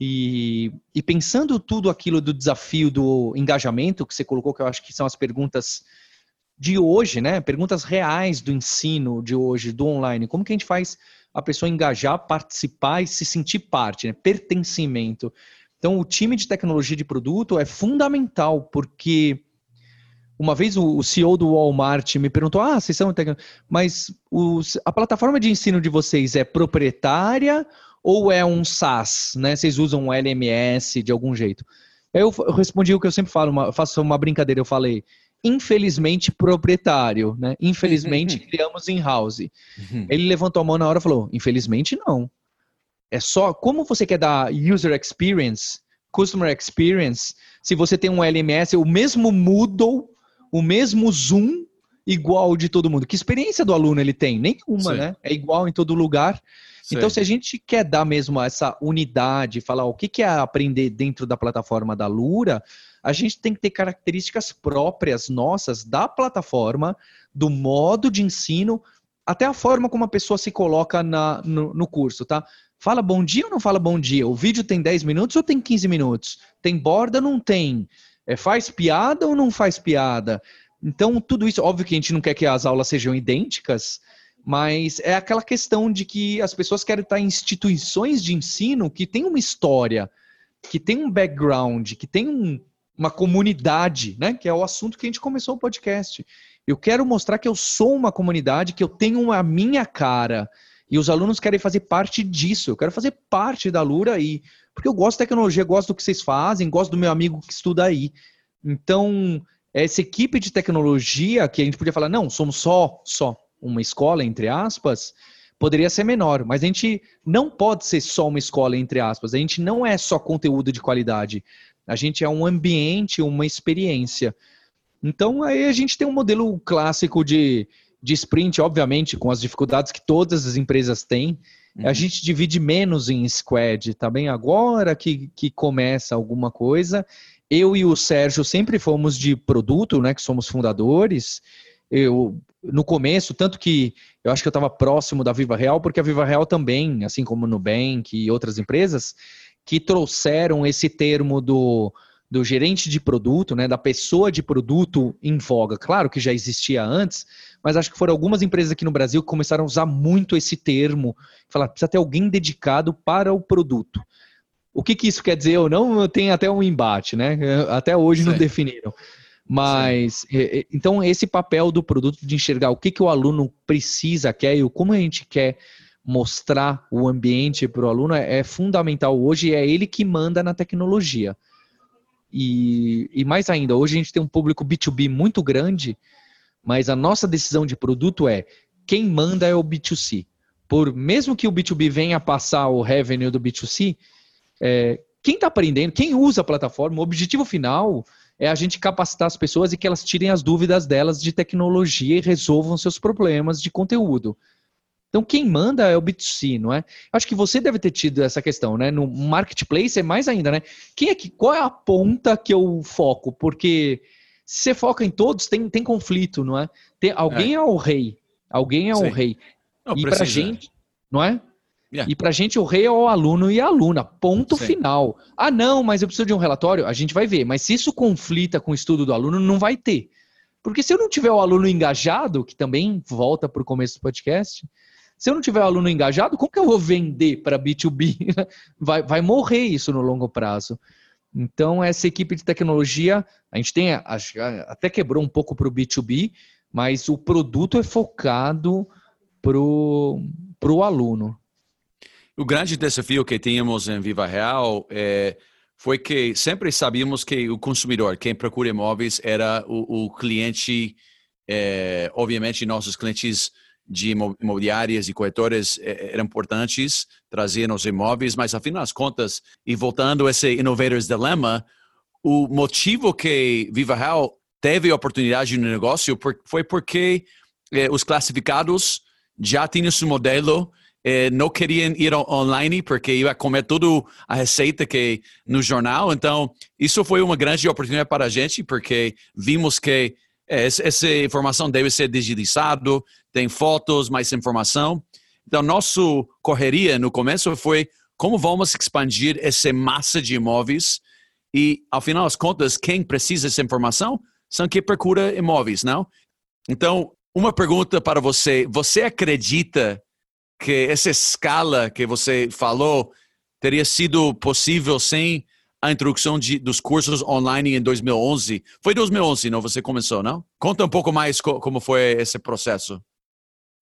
E, e pensando tudo aquilo do desafio do engajamento que você colocou, que eu acho que são as perguntas de hoje, né? Perguntas reais do ensino de hoje, do online. Como que a gente faz a pessoa engajar, participar e se sentir parte, né? Pertencimento. Então, o time de tecnologia de produto é fundamental, porque uma vez o CEO do Walmart me perguntou: ah, vocês são. Mas os, a plataforma de ensino de vocês é proprietária ou é um SaaS? Né? Vocês usam um LMS de algum jeito? Eu respondi o que eu sempre falo, uma, faço uma brincadeira, eu falei infelizmente proprietário, né? Infelizmente criamos in-house. Uhum. Ele levantou a mão na hora e falou: infelizmente não. É só como você quer dar user experience, customer experience, se você tem um LMS, o mesmo Moodle, o mesmo Zoom, igual de todo mundo. Que experiência do aluno ele tem? Nenhuma, Sim. né? É igual em todo lugar. Sim. Então, se a gente quer dar mesmo essa unidade, falar o que é aprender dentro da plataforma da Lura, a gente tem que ter características próprias nossas da plataforma, do modo de ensino, até a forma como a pessoa se coloca na, no, no curso, tá? Fala bom dia ou não fala bom dia? O vídeo tem 10 minutos ou tem 15 minutos? Tem borda ou não tem? É, faz piada ou não faz piada? Então, tudo isso, óbvio que a gente não quer que as aulas sejam idênticas, mas é aquela questão de que as pessoas querem estar em instituições de ensino que tem uma história, que tem um background, que tem um, uma comunidade, né? Que é o assunto que a gente começou o podcast. Eu quero mostrar que eu sou uma comunidade, que eu tenho a minha cara. E os alunos querem fazer parte disso. Eu quero fazer parte da Lura aí. Porque eu gosto de tecnologia, gosto do que vocês fazem, gosto do meu amigo que estuda aí. Então, essa equipe de tecnologia que a gente podia falar, não, somos só, só uma escola, entre aspas, poderia ser menor. Mas a gente não pode ser só uma escola, entre aspas. A gente não é só conteúdo de qualidade. A gente é um ambiente, uma experiência. Então, aí a gente tem um modelo clássico de, de sprint, obviamente, com as dificuldades que todas as empresas têm. Uhum. A gente divide menos em squad, tá bem? Agora que, que começa alguma coisa. Eu e o Sérgio sempre fomos de produto, né? Que somos fundadores. Eu, no começo, tanto que eu acho que eu estava próximo da Viva Real, porque a Viva Real também, assim como Nubank e outras empresas, que trouxeram esse termo do do gerente de produto, né, da pessoa de produto em voga. Claro que já existia antes, mas acho que foram algumas empresas aqui no Brasil que começaram a usar muito esse termo, falar precisa ter alguém dedicado para o produto. O que, que isso quer dizer ou não, tem até um embate, né? Até hoje não definiram. Mas, Sim. então, esse papel do produto de enxergar o que, que o aluno precisa, quer e como a gente quer mostrar o ambiente para o aluno é, é fundamental hoje é ele que manda na tecnologia. E, e mais ainda, hoje a gente tem um público B2B muito grande, mas a nossa decisão de produto é quem manda é o B2C. Por mesmo que o B2B venha passar o revenue do B2C, é, quem está aprendendo, quem usa a plataforma, o objetivo final é a gente capacitar as pessoas e que elas tirem as dúvidas delas de tecnologia e resolvam seus problemas de conteúdo. Então, quem manda é o B2C, não é? Acho que você deve ter tido essa questão, né? No marketplace é mais ainda, né? Quem é que, qual é a ponta que eu foco? Porque se você foca em todos, tem, tem conflito, não é? Tem, alguém é. é o rei. Alguém é Sim. o rei. Não, e precisa. pra gente, não é? Yeah. E pra gente o rei é o aluno e a aluna. Ponto Sim. final. Ah, não, mas eu preciso de um relatório? A gente vai ver. Mas se isso conflita com o estudo do aluno, não vai ter. Porque se eu não tiver o aluno engajado, que também volta para o começo do podcast, se eu não tiver aluno engajado, como que eu vou vender para B2B? [LAUGHS] Vai, vai morrer isso no longo prazo. Então, essa equipe de tecnologia, a gente tem, até quebrou um pouco para o B2B, mas o produto é focado para o aluno. O grande desafio que tínhamos em Viva Real é, foi que sempre sabíamos que o consumidor, quem procura imóveis, era o, o cliente, é, obviamente, nossos clientes de imobiliárias e corretores eh, eram importantes, traziam os imóveis, mas afinal das contas, e voltando a esse Innovators Dilemma, o motivo que Viva Real teve oportunidade no negócio foi porque os classificados já tinham esse modelo, eh, não queriam ir online porque ia comer toda a receita que no jornal. Então, isso foi uma grande oportunidade para a gente, porque vimos que é, essa informação deve ser digitalizado, tem fotos, mais informação. Então, nosso correria no começo foi como vamos expandir essa massa de imóveis e, ao final das contas, quem precisa dessa informação são quem procura imóveis, não? Então, uma pergunta para você. Você acredita que essa escala que você falou teria sido possível sem a introdução de, dos cursos online em 2011. Foi 2011, não? Você começou, não? Conta um pouco mais co como foi esse processo.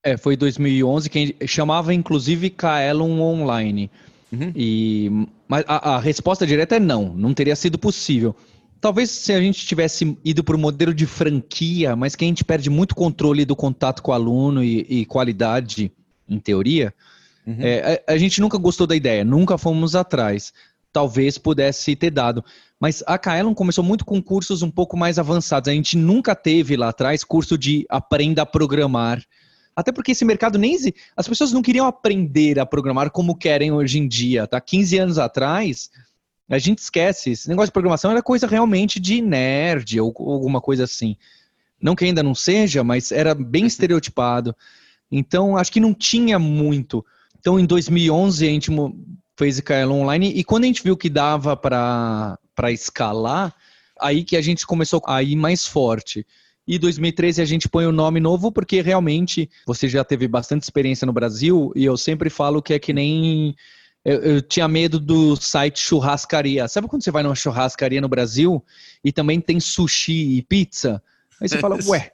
É, foi 2011, que chamava inclusive Kaelon Online. Uhum. E, mas a, a, resposta direta é não, não teria sido possível. Talvez se a gente tivesse ido para o modelo de franquia, mas que a gente perde muito controle do contato com o aluno e, e qualidade, em teoria, uhum. é, a, a, gente nunca gostou da ideia, nunca fomos atrás talvez pudesse ter dado. Mas a Kaelon começou muito com cursos um pouco mais avançados. A gente nunca teve lá atrás curso de aprenda a programar. Até porque esse mercado nem. As pessoas não queriam aprender a programar como querem hoje em dia, tá? 15 anos atrás, a gente esquece. Esse negócio de programação era coisa realmente de nerd ou alguma coisa assim. Não que ainda não seja, mas era bem [LAUGHS] estereotipado. Então, acho que não tinha muito. Então, em 2011, a gente fez Kaelon Online, e quando a gente viu que dava para escalar, aí que a gente começou a ir mais forte. E 2013 a gente põe o um nome novo porque realmente você já teve bastante experiência no Brasil e eu sempre falo que é que nem eu, eu, tinha medo do site churrascaria. Sabe quando você vai numa churrascaria no Brasil e também tem sushi e pizza? Aí você fala, [LAUGHS] ué,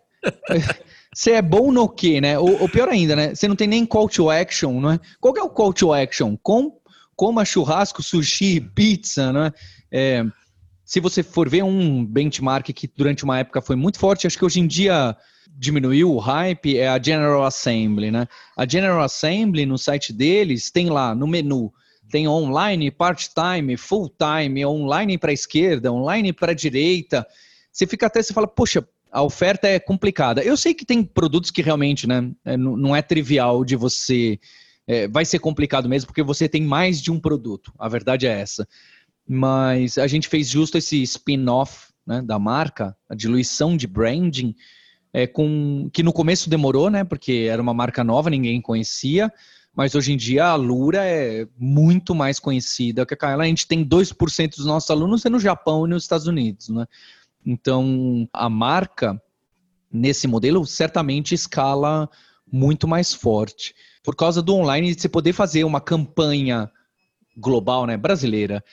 você é bom no quê, né? Ou, pior ainda, né? Você não tem nem call to action, não é? Qual é o call to action? Com coma churrasco, sushi, pizza, né? É, se você for ver um benchmark que durante uma época foi muito forte, acho que hoje em dia diminuiu o hype, é a General Assembly, né? A General Assembly no site deles tem lá no menu tem online, part-time, full-time, online para a esquerda, online para a direita. Você fica até, você fala, poxa, a oferta é complicada. Eu sei que tem produtos que realmente, né, é, não é trivial de você é, vai ser complicado mesmo, porque você tem mais de um produto. A verdade é essa. Mas a gente fez justo esse spin-off né, da marca, a diluição de branding, é, com, que no começo demorou, né? Porque era uma marca nova, ninguém conhecia. Mas hoje em dia a Lura é muito mais conhecida que a Kaela. A gente tem 2% dos nossos alunos no Japão e nos Estados Unidos, né? Então, a marca, nesse modelo, certamente escala muito mais forte por causa do online, você poder fazer uma campanha global, né, brasileira.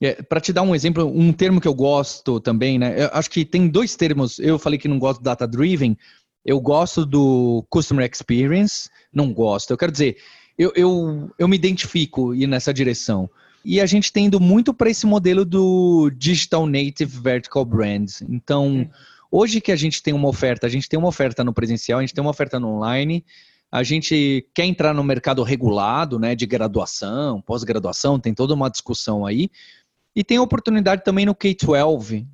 É, Para te dar um exemplo, um termo que eu gosto também, né? Eu acho que tem dois termos. Eu falei que não gosto do data driven. Eu gosto do customer experience, não gosto. Eu quero dizer, eu, eu, eu me identifico ir nessa direção. E a gente tem indo muito para esse modelo do digital native vertical brands. Então, hoje que a gente tem uma oferta, a gente tem uma oferta no presencial, a gente tem uma oferta no online a gente quer entrar no mercado regulado, né, de graduação, pós-graduação, tem toda uma discussão aí. E tem oportunidade também no K-12,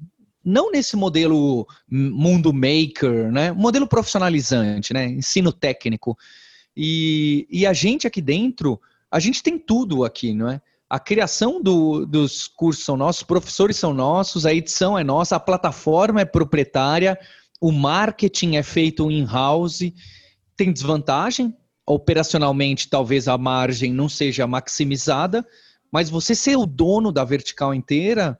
não nesse modelo mundo maker, né, modelo profissionalizante, né, ensino técnico. E, e a gente aqui dentro, a gente tem tudo aqui, não é? A criação do, dos cursos são nossos, os professores são nossos, a edição é nossa, a plataforma é proprietária, o marketing é feito in-house tem desvantagem. Operacionalmente, talvez a margem não seja maximizada, mas você ser o dono da vertical inteira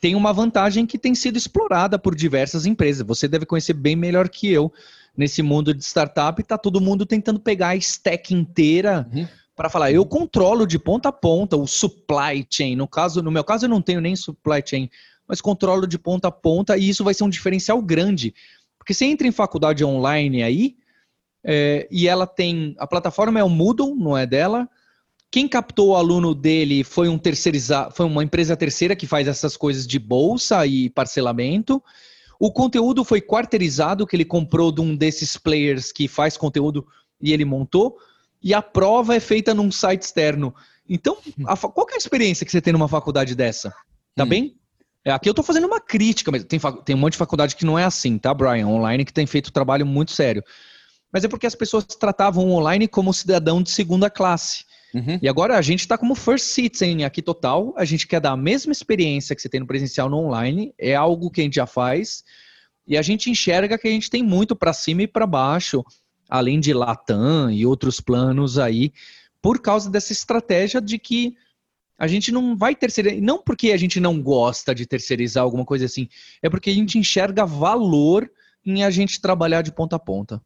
tem uma vantagem que tem sido explorada por diversas empresas. Você deve conhecer bem melhor que eu. Nesse mundo de startup, está todo mundo tentando pegar a stack inteira uhum. Para falar, eu controlo de ponta a ponta o supply chain. No caso, no meu caso, eu não tenho nem supply chain, mas controlo de ponta a ponta e isso vai ser um diferencial grande. Porque você entra em faculdade online aí, é, e ela tem. A plataforma é o Moodle, não é dela. Quem captou o aluno dele foi um terceirizado, foi uma empresa terceira que faz essas coisas de bolsa e parcelamento. O conteúdo foi quarteirizado, que ele comprou de um desses players que faz conteúdo e ele montou. E a prova é feita num site externo. Então, a, qual é a experiência que você tem numa faculdade dessa? Tá hum. bem? É, aqui eu estou fazendo uma crítica, mas tem, tem um monte de faculdade que não é assim, tá, Brian? Online que tem feito um trabalho muito sério mas é porque as pessoas tratavam o online como cidadão de segunda classe. Uhum. E agora a gente está como first citizen aqui total, a gente quer dar a mesma experiência que você tem no presencial no online, é algo que a gente já faz, e a gente enxerga que a gente tem muito para cima e para baixo, além de Latam e outros planos aí, por causa dessa estratégia de que a gente não vai terceirizar, não porque a gente não gosta de terceirizar alguma coisa assim, é porque a gente enxerga valor em a gente trabalhar de ponta a ponta.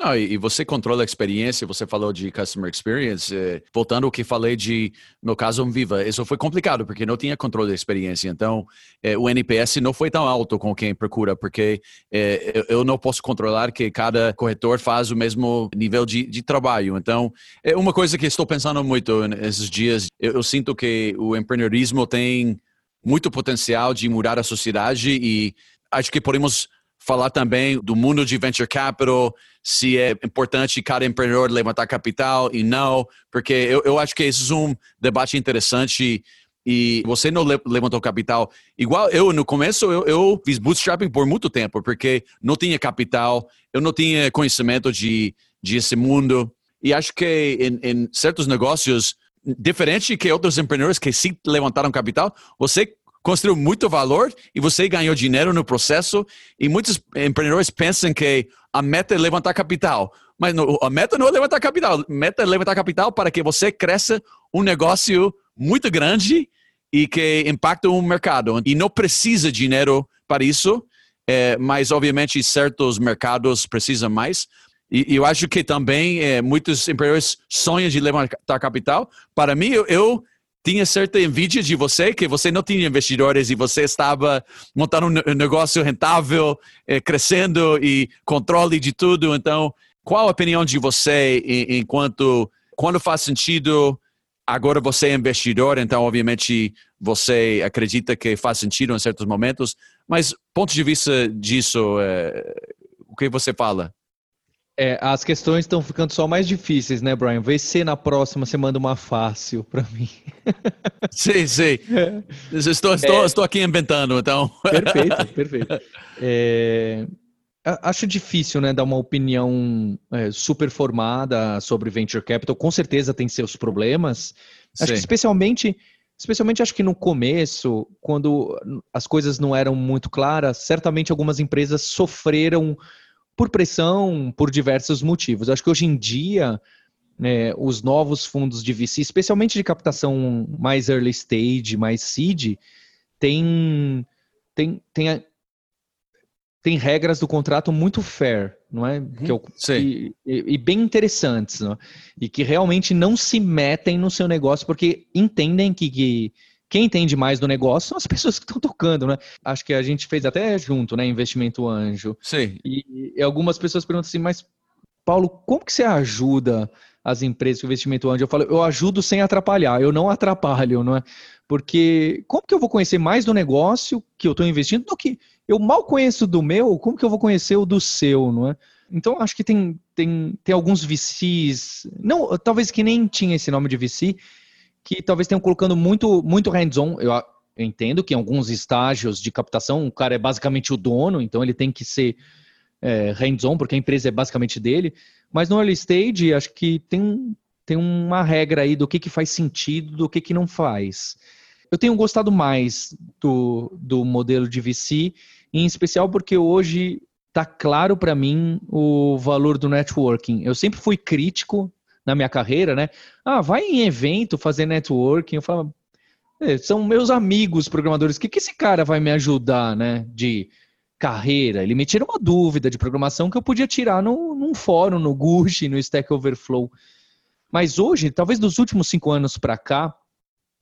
Não, e, você controla a experiência, você falou de customer experience. Eh, voltando ao que falei de, no caso, um Viva, isso foi complicado, porque não tinha controle da experiência. Então, eh, o NPS não foi tão alto com quem procura, porque eh, eu, não posso controlar que cada corretor faz o mesmo nível de, de trabalho. Então, é uma coisa que estou pensando muito nesses dias. Eu, eu sinto que o empreendedorismo tem muito potencial de mudar a sociedade e acho que podemos falar também do mundo de venture capital, se é importante cada empreendedor levantar capital e não, porque eu, eu acho que esse é um debate interessante e você não levantou capital. Igual eu, no começo, eu, eu, fiz bootstrapping por muito tempo, porque não tinha capital, eu não tinha conhecimento de, de esse mundo. E acho que em, em certos negócios, diferente que outros empreendedores que sim levantaram capital, você construiu muito valor e você ganhou dinheiro no processo. E muitos empreendedores pensam que a meta é levantar capital. Mas no, a meta não é levantar capital. A meta é levantar capital para que você cresça um negócio muito grande e que impacte o mercado. E não precisa de dinheiro para isso, é, mas obviamente certos mercados precisam mais. E, eu acho que também é, muitos empreendedores sonham de levantar capital. Para mim, eu, eu tinha certa envidia de você, que você não tinha investidores e você estava montando um negócio rentável, eh, crescendo e controle de tudo. Então, qual a opinião de você enquanto, quando faz sentido, agora você é investidor, então obviamente você acredita que faz sentido em certos momentos, mas ponto de vista disso, eh, o que você fala? É, as questões estão ficando só mais difíceis, né, Brian? Vê se na próxima você manda uma fácil para mim. [LAUGHS] Sim, sim. É. Estou, estou, é. estou aqui inventando, então. Perfeito, [LAUGHS] perfeito. É, Acho difícil, né, dar uma opinião é, super formada sobre venture capital. Com certeza tem seus problemas. Sim. Acho que especialmente, especialmente acho que no começo, quando as coisas não eram muito claras, certamente algumas empresas sofreram por pressão, por diversos motivos. Acho que hoje em dia né, os novos fundos de VC, especialmente de captação mais early stage, mais seed, tem tem, tem tem regras do contrato muito fair, não é? Uhum, que eu, e, e, bem interessantes, não? É? e que realmente não se metem no seu negócio porque entendem que, que quem entende mais do negócio são as [LAUGHS] pessoas que estão tocando, né? Acho que a gente fez até junto, né? Investimento Anjo. Sim. E, e algumas pessoas perguntam assim, mas Paulo, como que você ajuda as empresas com investimento anjo? Eu falo, eu ajudo sem atrapalhar, eu não atrapalho, não é? Porque como que eu vou conhecer mais do negócio que eu estou investindo do que eu mal conheço do meu, como que eu vou conhecer o do seu, não é? Então, acho que tem, tem, tem alguns VCs, não, talvez que nem tinha esse nome de VC, que talvez tenham colocando muito, muito hands-on. Eu, eu entendo que em alguns estágios de captação, o cara é basicamente o dono, então ele tem que ser é, hands-on, porque a empresa é basicamente dele. Mas no early stage, acho que tem, tem uma regra aí do que, que faz sentido, do que, que não faz. Eu tenho gostado mais do, do modelo de VC em especial porque hoje está claro para mim o valor do networking. Eu sempre fui crítico na minha carreira, né? Ah, vai em evento fazer networking. Eu falava, é, são meus amigos programadores. O que, que esse cara vai me ajudar, né? De carreira. Ele me tira uma dúvida de programação que eu podia tirar no, num fórum, no Gush, no Stack Overflow. Mas hoje, talvez dos últimos cinco anos para cá,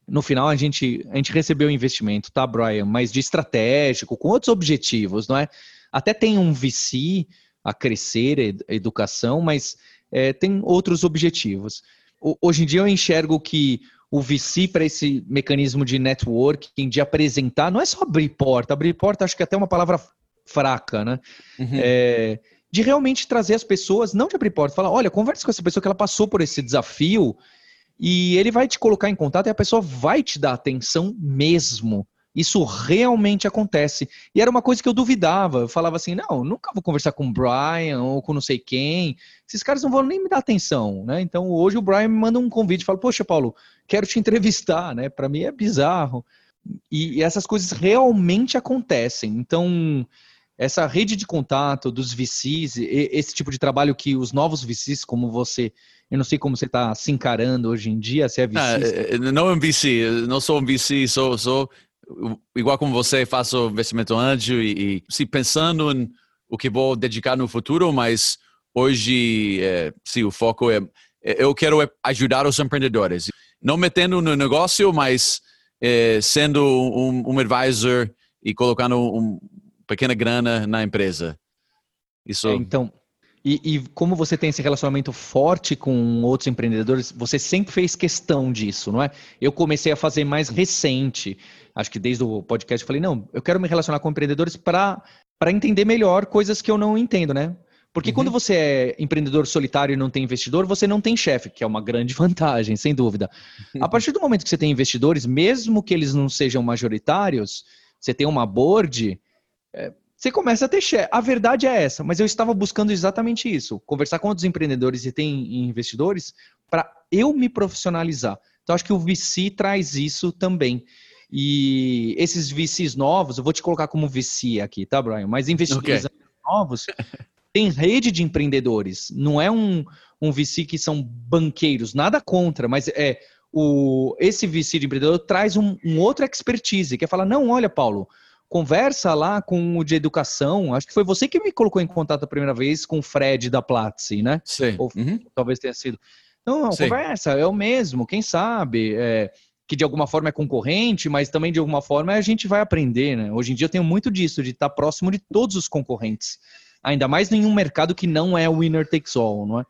no final a gente, a gente recebeu investimento, tá, Brian? Mas de estratégico, com outros objetivos, não é? Até tem um VC a crescer, a educação, mas é, tem outros objetivos. O, hoje em dia eu enxergo que o VC para esse mecanismo de networking, de apresentar, não é só abrir porta, abrir porta acho que é até uma palavra fraca, né? Uhum. É, de realmente trazer as pessoas, não de abrir porta, falar, olha, converse com essa pessoa que ela passou por esse desafio e ele vai te colocar em contato e a pessoa vai te dar atenção mesmo. Isso realmente acontece. E era uma coisa que eu duvidava. Eu falava assim: não, nunca vou conversar com o Brian ou com não sei quem. Esses caras não vão nem me dar atenção, né? Então hoje o Brian me manda um convite fala: Poxa, Paulo, quero te entrevistar, né? Para mim é bizarro. E, e essas coisas realmente acontecem. Então, essa rede de contato dos VCs, esse tipo de trabalho que os novos VCs, como você eu não sei como você está se encarando hoje em dia, se é VC. Ah, é, é, não é um VC, não sou um VC, sou, sou igual como você, faço investimento anjo e, e se pensando em o que vou dedicar no futuro, mas hoje, é, sim, o foco é, é eu quero ajudar os empreendedores, não metendo no negócio, mas é, sendo um, um, advisor e colocando uma pequena grana na empresa. Isso. É, então, e, e, como você tem esse relacionamento forte com outros empreendedores, você sempre fez questão disso, não é? Eu comecei a fazer mais recente. Acho que desde o podcast eu falei, não, eu quero me relacionar com empreendedores para entender melhor coisas que eu não entendo, né? Porque uhum. quando você é empreendedor solitário e não tem investidor, você não tem chefe, que é uma grande [LAUGHS] vantagem, sem dúvida. A [LAUGHS] partir do momento que você tem investidores, mesmo que eles não sejam majoritários, você tem uma board, é, você começa a ter share. A verdade é essa, mas eu estava buscando exatamente isso: conversar com outros empreendedores e tem investidores para eu me profissionalizar. Então, acho que o VC traz isso também. E esses VCs novos, eu vou te colocar como VC aqui, tá, Brian? Mas investidores okay. novos [LAUGHS] tem rede de empreendedores. Não é um, um VC que são banqueiros, nada contra, mas é o, esse VC de empreendedor traz um, um outro expertise, que é falar, não, olha, Paulo, conversa lá com o de educação. Acho que foi você que me colocou em contato a primeira vez com o Fred da Platzi, né? Sim. Ou uhum. talvez tenha sido. Não, não conversa, é o mesmo, quem sabe. É, que de alguma forma é concorrente, mas também de alguma forma a gente vai aprender, né? Hoje em dia eu tenho muito disso, de estar próximo de todos os concorrentes. Ainda mais em um mercado que não é winner takes all, não é?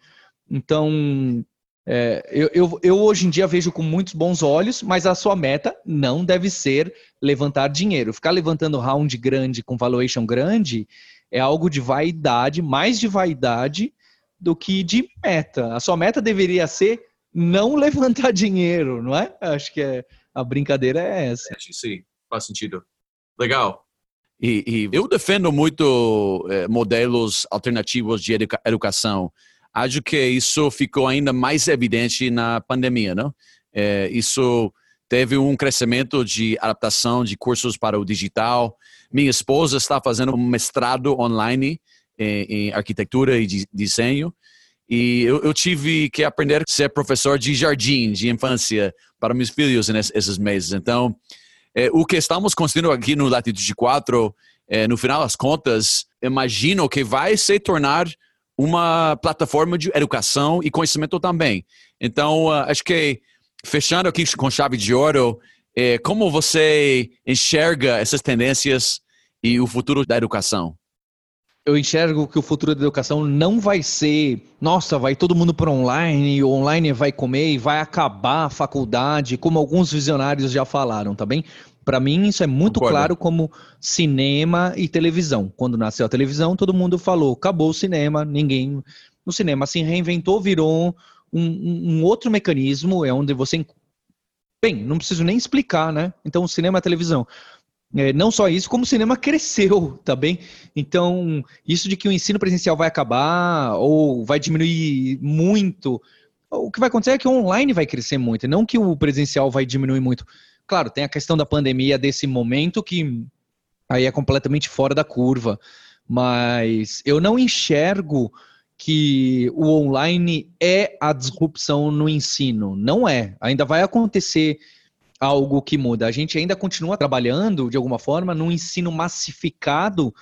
Então, é, eu, eu, eu, hoje em dia vejo com muitos bons olhos, mas a sua meta não deve ser levantar dinheiro. Ficar levantando round grande com valuation grande é algo de vaidade, mais de vaidade do que de meta. A sua meta deveria ser não [LAUGHS] levantar dinheiro, não é? Acho que é, a brincadeira é essa. Sim, faz sentido. Legal. E, e eu defendo muito eh, modelos alternativos de educa educação. Acho que isso ficou ainda mais evidente na pandemia, não? É, isso teve um crescimento de adaptação de cursos para o digital. Minha esposa está fazendo um mestrado online em, em arquitetura e de, desenho. E eu, eu, tive que aprender a ser professor de jardim, de infância, para meus filhos nesses meses. Então, é, o que estamos construindo aqui no Latitude 4, é, no final das contas, imagino que vai se tornar uma plataforma de educação e conhecimento também. Então, uh, acho que, fechando aqui com chave de ouro, é, como você enxerga essas tendências e o futuro da educação? eu enxergo que o futuro da educação não vai ser, nossa, vai todo mundo para online, o online vai comer e vai acabar a faculdade, como alguns visionários já falaram, tá bem? Para mim, isso é muito Concordo. claro como cinema e televisão. Quando nasceu a televisão, todo mundo falou: acabou o cinema, ninguém. O cinema se reinventou, virou um, um outro mecanismo, é onde você. Bem, não preciso nem explicar, né? Então, o cinema e a televisão. É, não só isso, como o cinema cresceu, tá bem? Então, isso de que o ensino presencial vai acabar ou vai diminuir muito, o que vai acontecer é que o online vai crescer muito, não que o presencial vai diminuir muito. Claro, tem a questão da pandemia desse momento que aí é completamente fora da curva, mas eu não enxergo que o online é a disrupção no ensino. Não é. Ainda vai acontecer algo que muda. A gente ainda continua trabalhando, de alguma forma, num ensino massificado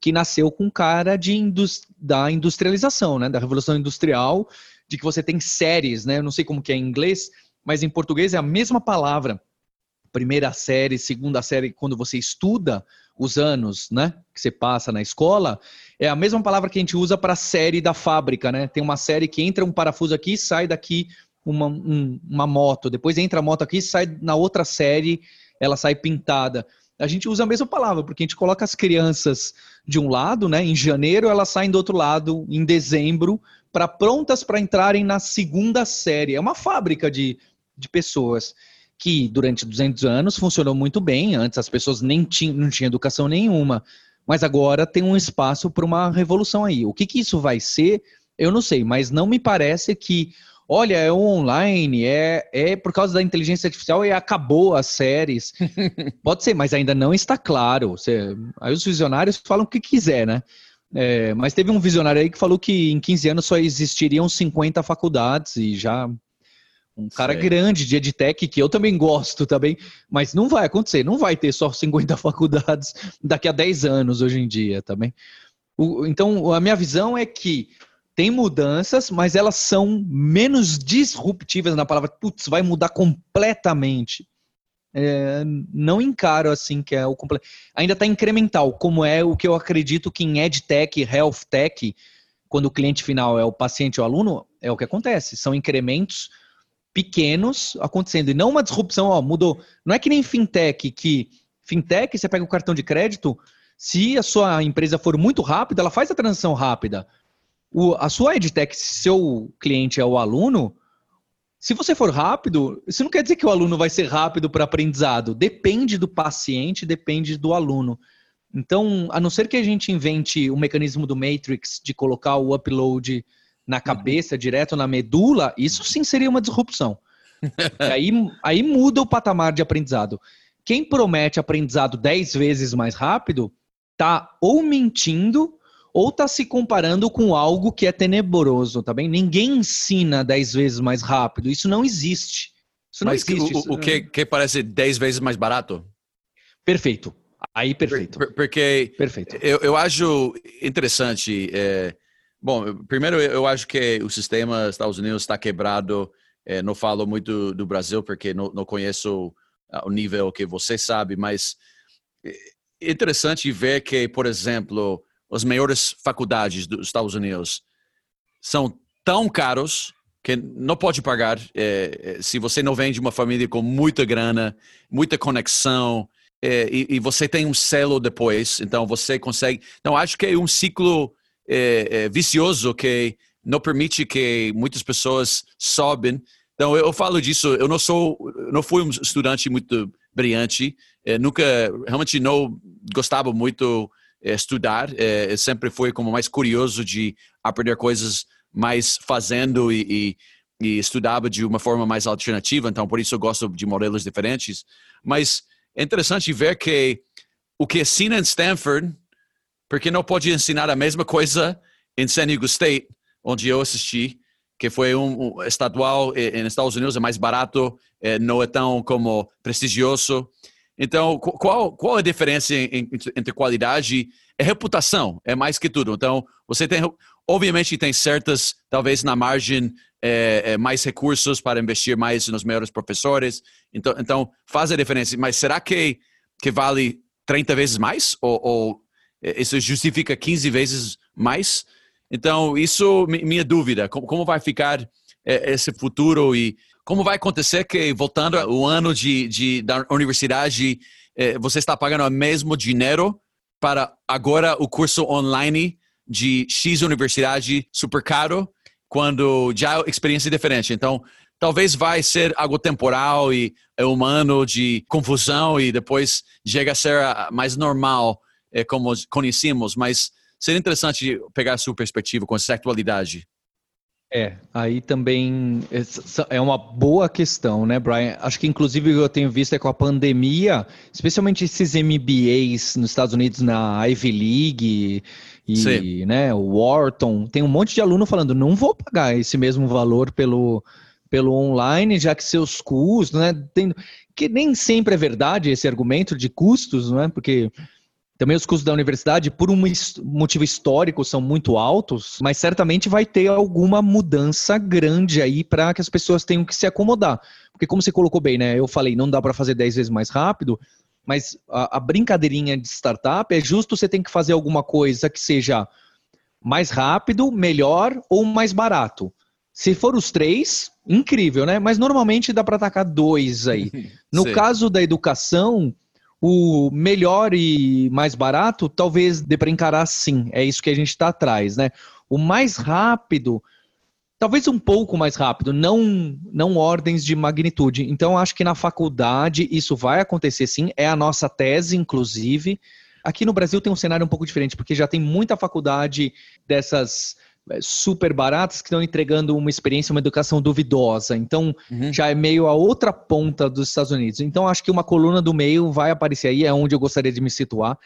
que nasceu com cara de indus da industrialização, né? da revolução industrial, de que você tem séries, né? Eu não sei como que é em inglês, mas em português é a mesma palavra. Primeira série, segunda série, quando você estuda os anos, né, que você passa na escola, é a mesma palavra que a gente usa para série da fábrica, né? Tem uma série que entra um parafuso aqui, sai daqui uma, um, uma moto, depois entra a moto aqui, sai na outra série, ela sai pintada. A gente usa a mesma palavra, porque a gente coloca as crianças de um lado, né? Em janeiro elas saem do outro lado, em dezembro, para prontas para entrarem na segunda série. É uma fábrica de, de pessoas que durante 200 anos funcionou muito bem. Antes as pessoas nem tinham, não tinham educação nenhuma, mas agora tem um espaço para uma revolução aí. O que, que isso vai ser, eu não sei, mas não me parece que olha, é online, é, é por causa da inteligência artificial e acabou as séries. [LAUGHS] Pode ser, mas ainda não está claro. Você, aí os visionários falam o que quiser, né? É, mas teve um visionário aí que falou que em 15 anos só existiriam 50 faculdades e já um cara Sei. grande de edtech que eu também gosto também, mas não vai acontecer, não vai ter só [LAUGHS] 50 faculdades daqui a 10 anos hoje em dia também. O, então, a minha visão é que tem mudanças, mas elas são menos disruptivas na palavra, putz, vai mudar completamente. É, não encaro assim que é o completo. Ainda está incremental, como é o que eu acredito que em EdTech, Health Tech, quando o cliente final é o paciente ou aluno, é o que acontece. São incrementos pequenos acontecendo e não uma disrupção, ó, mudou. Não é que nem fintech que fintech você pega o cartão de crédito, se a sua empresa for muito rápida, ela faz a transação rápida o, a sua EdTech, se seu cliente é o aluno, se você for rápido, isso não quer dizer que o aluno vai ser rápido para aprendizado. Depende do paciente, depende do aluno. Então, a não ser que a gente invente o mecanismo do Matrix de colocar o upload na uhum. cabeça, uhum. direto na medula, isso sim seria uma disrupção. [LAUGHS] aí, aí muda o patamar de aprendizado. Quem promete aprendizado 10 vezes mais rápido, tá ou mentindo ou está se comparando com algo que é tenebroso, tá bem? Ninguém ensina 10 vezes mais rápido, isso não existe. Isso Mas não existe. O, o que, que parece 10 vezes mais barato? Perfeito. Aí, perfeito. Por, porque perfeito. Eu, eu acho interessante. É, bom, primeiro, eu acho que o sistema Estados Unidos está quebrado. É, não falo muito do Brasil porque não, não conheço o nível que você sabe, mas é interessante ver que, por exemplo, as maiores faculdades dos Estados Unidos são tão caros que não pode pagar é, é, se você não vem de uma família com muita grana, muita conexão é, e, e, você tem um selo depois, então você consegue. Não acho que é um ciclo é, é vicioso que não permite que muitas pessoas sobem. Então eu, eu, falo disso. Eu não sou, não fui um estudante muito brilhante. É, nunca, realmente não gostava muito é, estudar. É, sempre foi como mais curioso de aprender coisas mais fazendo e, e, e, estudava de uma forma mais alternativa. Então, por isso eu gosto de modelos diferentes. Mas é interessante ver que o que ensina em Stanford, porque não pode ensinar a mesma coisa em San Diego State, onde eu assisti, que foi um, estadual nos Estados Unidos, é mais barato, é, não é tão como prestigioso. Então, qual, qual a diferença entre qualidade e reputação? É mais que tudo. Então, você tem, obviamente, tem certas, talvez na margem, é, é, mais recursos para investir mais nos melhores professores. Então, então, faz a diferença. Mas será que, que vale 30 vezes mais? Ou, ou isso justifica 15 vezes mais? Então, isso minha dúvida. Como, vai ficar é, esse futuro e como vai acontecer que, voltando o ano de, de, da universidade, eh, você está pagando o mesmo dinheiro para agora o curso online de X universidade super caro, quando já a experiência é diferente. Então, talvez vai ser algo temporal e é humano de confusão e depois chega a ser mais normal, é, como conhecemos, mas seria interessante pegar a sua perspectiva com essa atualidade. É, aí também é uma boa questão, né, Brian? Acho que inclusive eu tenho visto é com a pandemia, especialmente esses MBAs nos Estados Unidos na Ivy League e Sim. né, o Wharton, tem um monte de aluno falando, não vou pagar esse mesmo valor pelo, pelo online, já que seus custos, né, tem, que nem sempre é verdade esse argumento de custos, não é? Porque também os custos da universidade, por um motivo histórico, são muito altos, mas certamente vai ter alguma mudança grande aí para que as pessoas tenham que se acomodar. Porque, como você colocou bem, né? Eu falei, não dá para fazer 10 vezes mais rápido, mas a, a, brincadeirinha de startup é justo você tem que fazer alguma coisa que seja mais rápido, melhor ou mais barato. Se for os três, incrível, né? Mas normalmente dá para atacar dois aí. [LAUGHS] No caso da educação, o melhor e mais barato, talvez dê para encarar sim. É isso que a gente está atrás, né? O mais rápido, talvez um pouco mais rápido, não, não ordens de magnitude. Então, acho que na faculdade isso vai acontecer sim. É a nossa tese, inclusive. Aqui no Brasil tem um cenário um pouco diferente, porque já tem muita faculdade dessas super baratas que estão entregando uma experiência, uma educação duvidosa. Então, uhum. já é meio a outra ponta dos Estados Unidos. Então, acho que uma coluna do meio vai aparecer aí, é onde eu gostaria de me situar.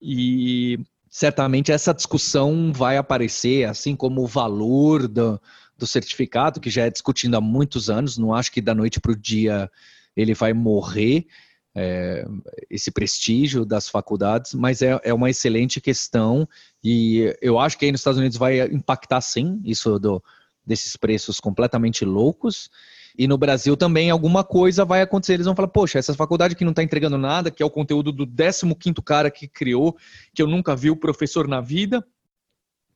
E certamente essa discussão vai aparecer, assim como o valor do, do certificado, que já é discutido há muitos anos. Não acho que da noite para o dia ele vai morrer é, esse prestígio das faculdades, mas é, é, uma excelente questão e eu acho que aí nos Estados Unidos vai impactar sim isso do, desses preços completamente loucos. E no Brasil também alguma coisa vai acontecer. Eles vão falar, poxa, essa faculdade que não está entregando nada, que é o conteúdo do 15 cara que criou, que eu nunca vi o professor na vida,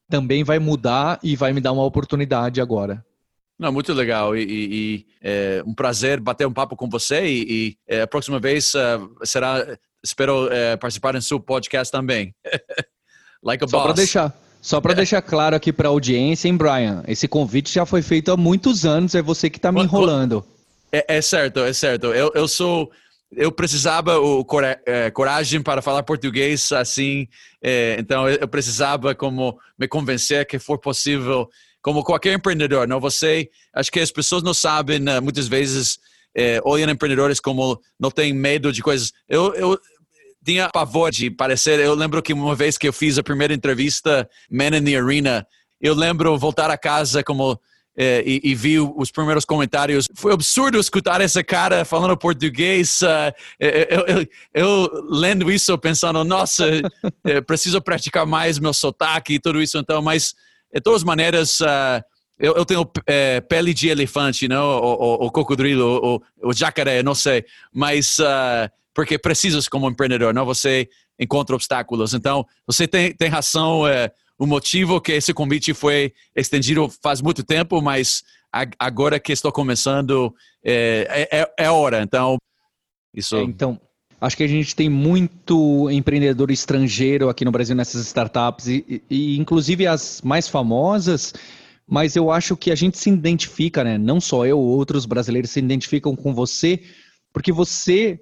também vai mudar e vai me dar uma oportunidade agora. Não, muito legal e, e, é um prazer bater um papo com você e, e é, a próxima vez uh, será, espero é, participar em seu podcast também. [LAUGHS] like a Só para deixar, só para é. deixar claro aqui para a audiência, hein, Brian? Esse convite já foi feito há muitos anos, é você que está me enrolando. É, é, certo, é certo. Eu, eu sou eu precisava o cora é, coragem para falar português assim, então eu precisava como me convencer que for possível como qualquer empreendedor, não você, acho que as pessoas não sabem, né, muitas vezes é, olham empreendedores como não tem medo de coisas. Eu, eu tinha pavor de parecer, eu lembro que uma vez que eu fiz a primeira entrevista Man in the Arena, eu lembro voltar a casa como é, e, e, vi os primeiros comentários. Foi absurdo escutar essa cara falando português. Uh, eu, eu, eu, lendo isso, pensando, nossa, preciso praticar mais meu sotaque e tudo isso. Então, mas de todas maneiras, uh, eu, eu, tenho é, pele de elefante, não? O, o, o cocodrilo, o, o, jacaré, não sei. Mas uh, porque precisas como empreendedor, não? Você encontra obstáculos. Então, você tem, tem razão. É, o motivo que esse convite foi estendido faz muito tempo, mas agora que estou começando, é, é, é hora. Então, isso. É, então, Acho que a gente tem muito empreendedor estrangeiro aqui no Brasil nessas startups, e, e, inclusive as mais famosas, mas eu acho que a gente se identifica, né? Não só eu, outros brasileiros se identificam com você, porque você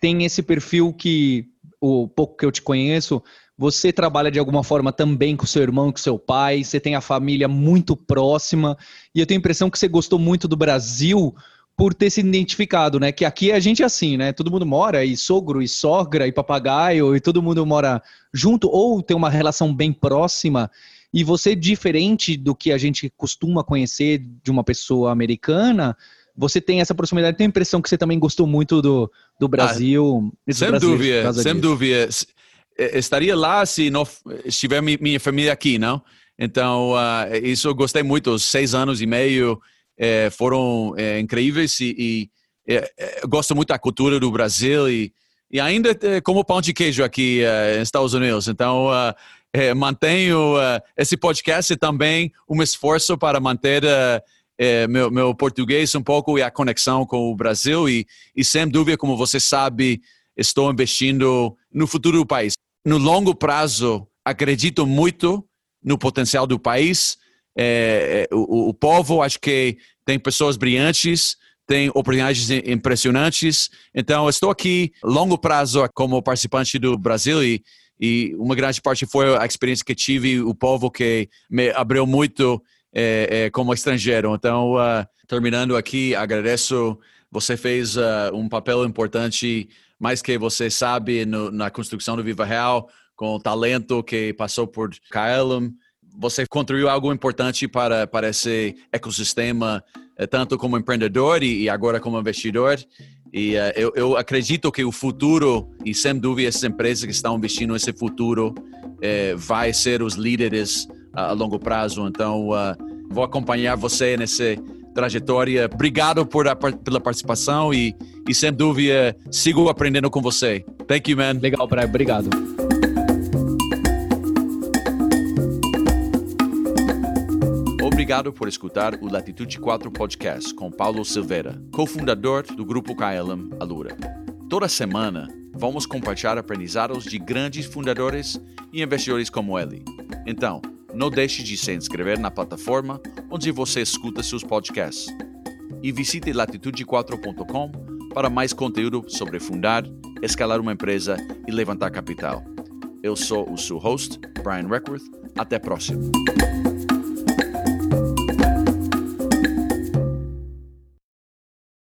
tem esse perfil que, o pouco que eu te conheço, você trabalha de alguma forma também com seu irmão, com seu pai, você tem a família muito próxima, e eu tenho a impressão que você gostou muito do Brasil por ter se identificado, né? Que aqui a gente é assim, né? Todo mundo mora, e sogro, e sogra, e papagaio, e todo mundo mora junto, ou tem uma relação bem próxima. E você, diferente do que a gente costuma conhecer de uma pessoa americana, você tem essa proximidade. Tem a impressão que você também gostou muito do, do ah, Brasil. Ah, sem dúvida, sem disso. dúvida. Estaria lá se não estiver minha família aqui, não? Então, uh, isso eu gostei muito. Seis anos e meio é, foram é, incríveis e, e é, é gosto muito da cultura do Brasil e, e ainda é, como pão de queijo aqui nos Estados Unidos. Então, mantenho esse podcast e também um esforço para manter meu, meu, português um pouco e a conexão com o Brasil. E, e, sem dúvida, como você sabe, estou investindo no futuro do país. No longo prazo, acredito muito no potencial do país é, é, o, o povo, acho que tem pessoas brilhantes, tem oportunidades impressionantes. Então, estou aqui longo prazo como participante do Brasil e, e uma grande parte foi a experiência que tive, o povo que me abriu muito é, é, como estrangeiro. Então, uh, terminando aqui, agradeço. Você fez uh, um papel importante, mais que você sabe, no, na construção do Viva Real, com o talento que passou por KLM você contribuiu algo importante para, para esse ecossistema, eh, tanto como empreendedor e, agora como investidor. E uh, eu, eu, acredito que o futuro, e sem dúvida essas empresas que estão investindo nesse futuro, uh, vai ser os líderes uh, a longo prazo. Então, vou acompanhar você nessa trajetória. Obrigado por a, pela participação e, e, sem dúvida, sigo aprendendo com você. Thank you, man. Legal, Brian. Obrigado. Obrigado por escutar o Latitude 4 Podcast com Paulo Silveira, cofundador do grupo KLM Alura. Toda semana vamos compartilhar aprendizados de grandes fundadores e investidores como ele. Então, não deixe de se inscrever na plataforma onde você escuta seus podcasts. E visite latitude4.com para mais conteúdo sobre fundar, escalar uma empresa e levantar capital. Eu sou o seu host, Brian Reckworth. Até a próxima.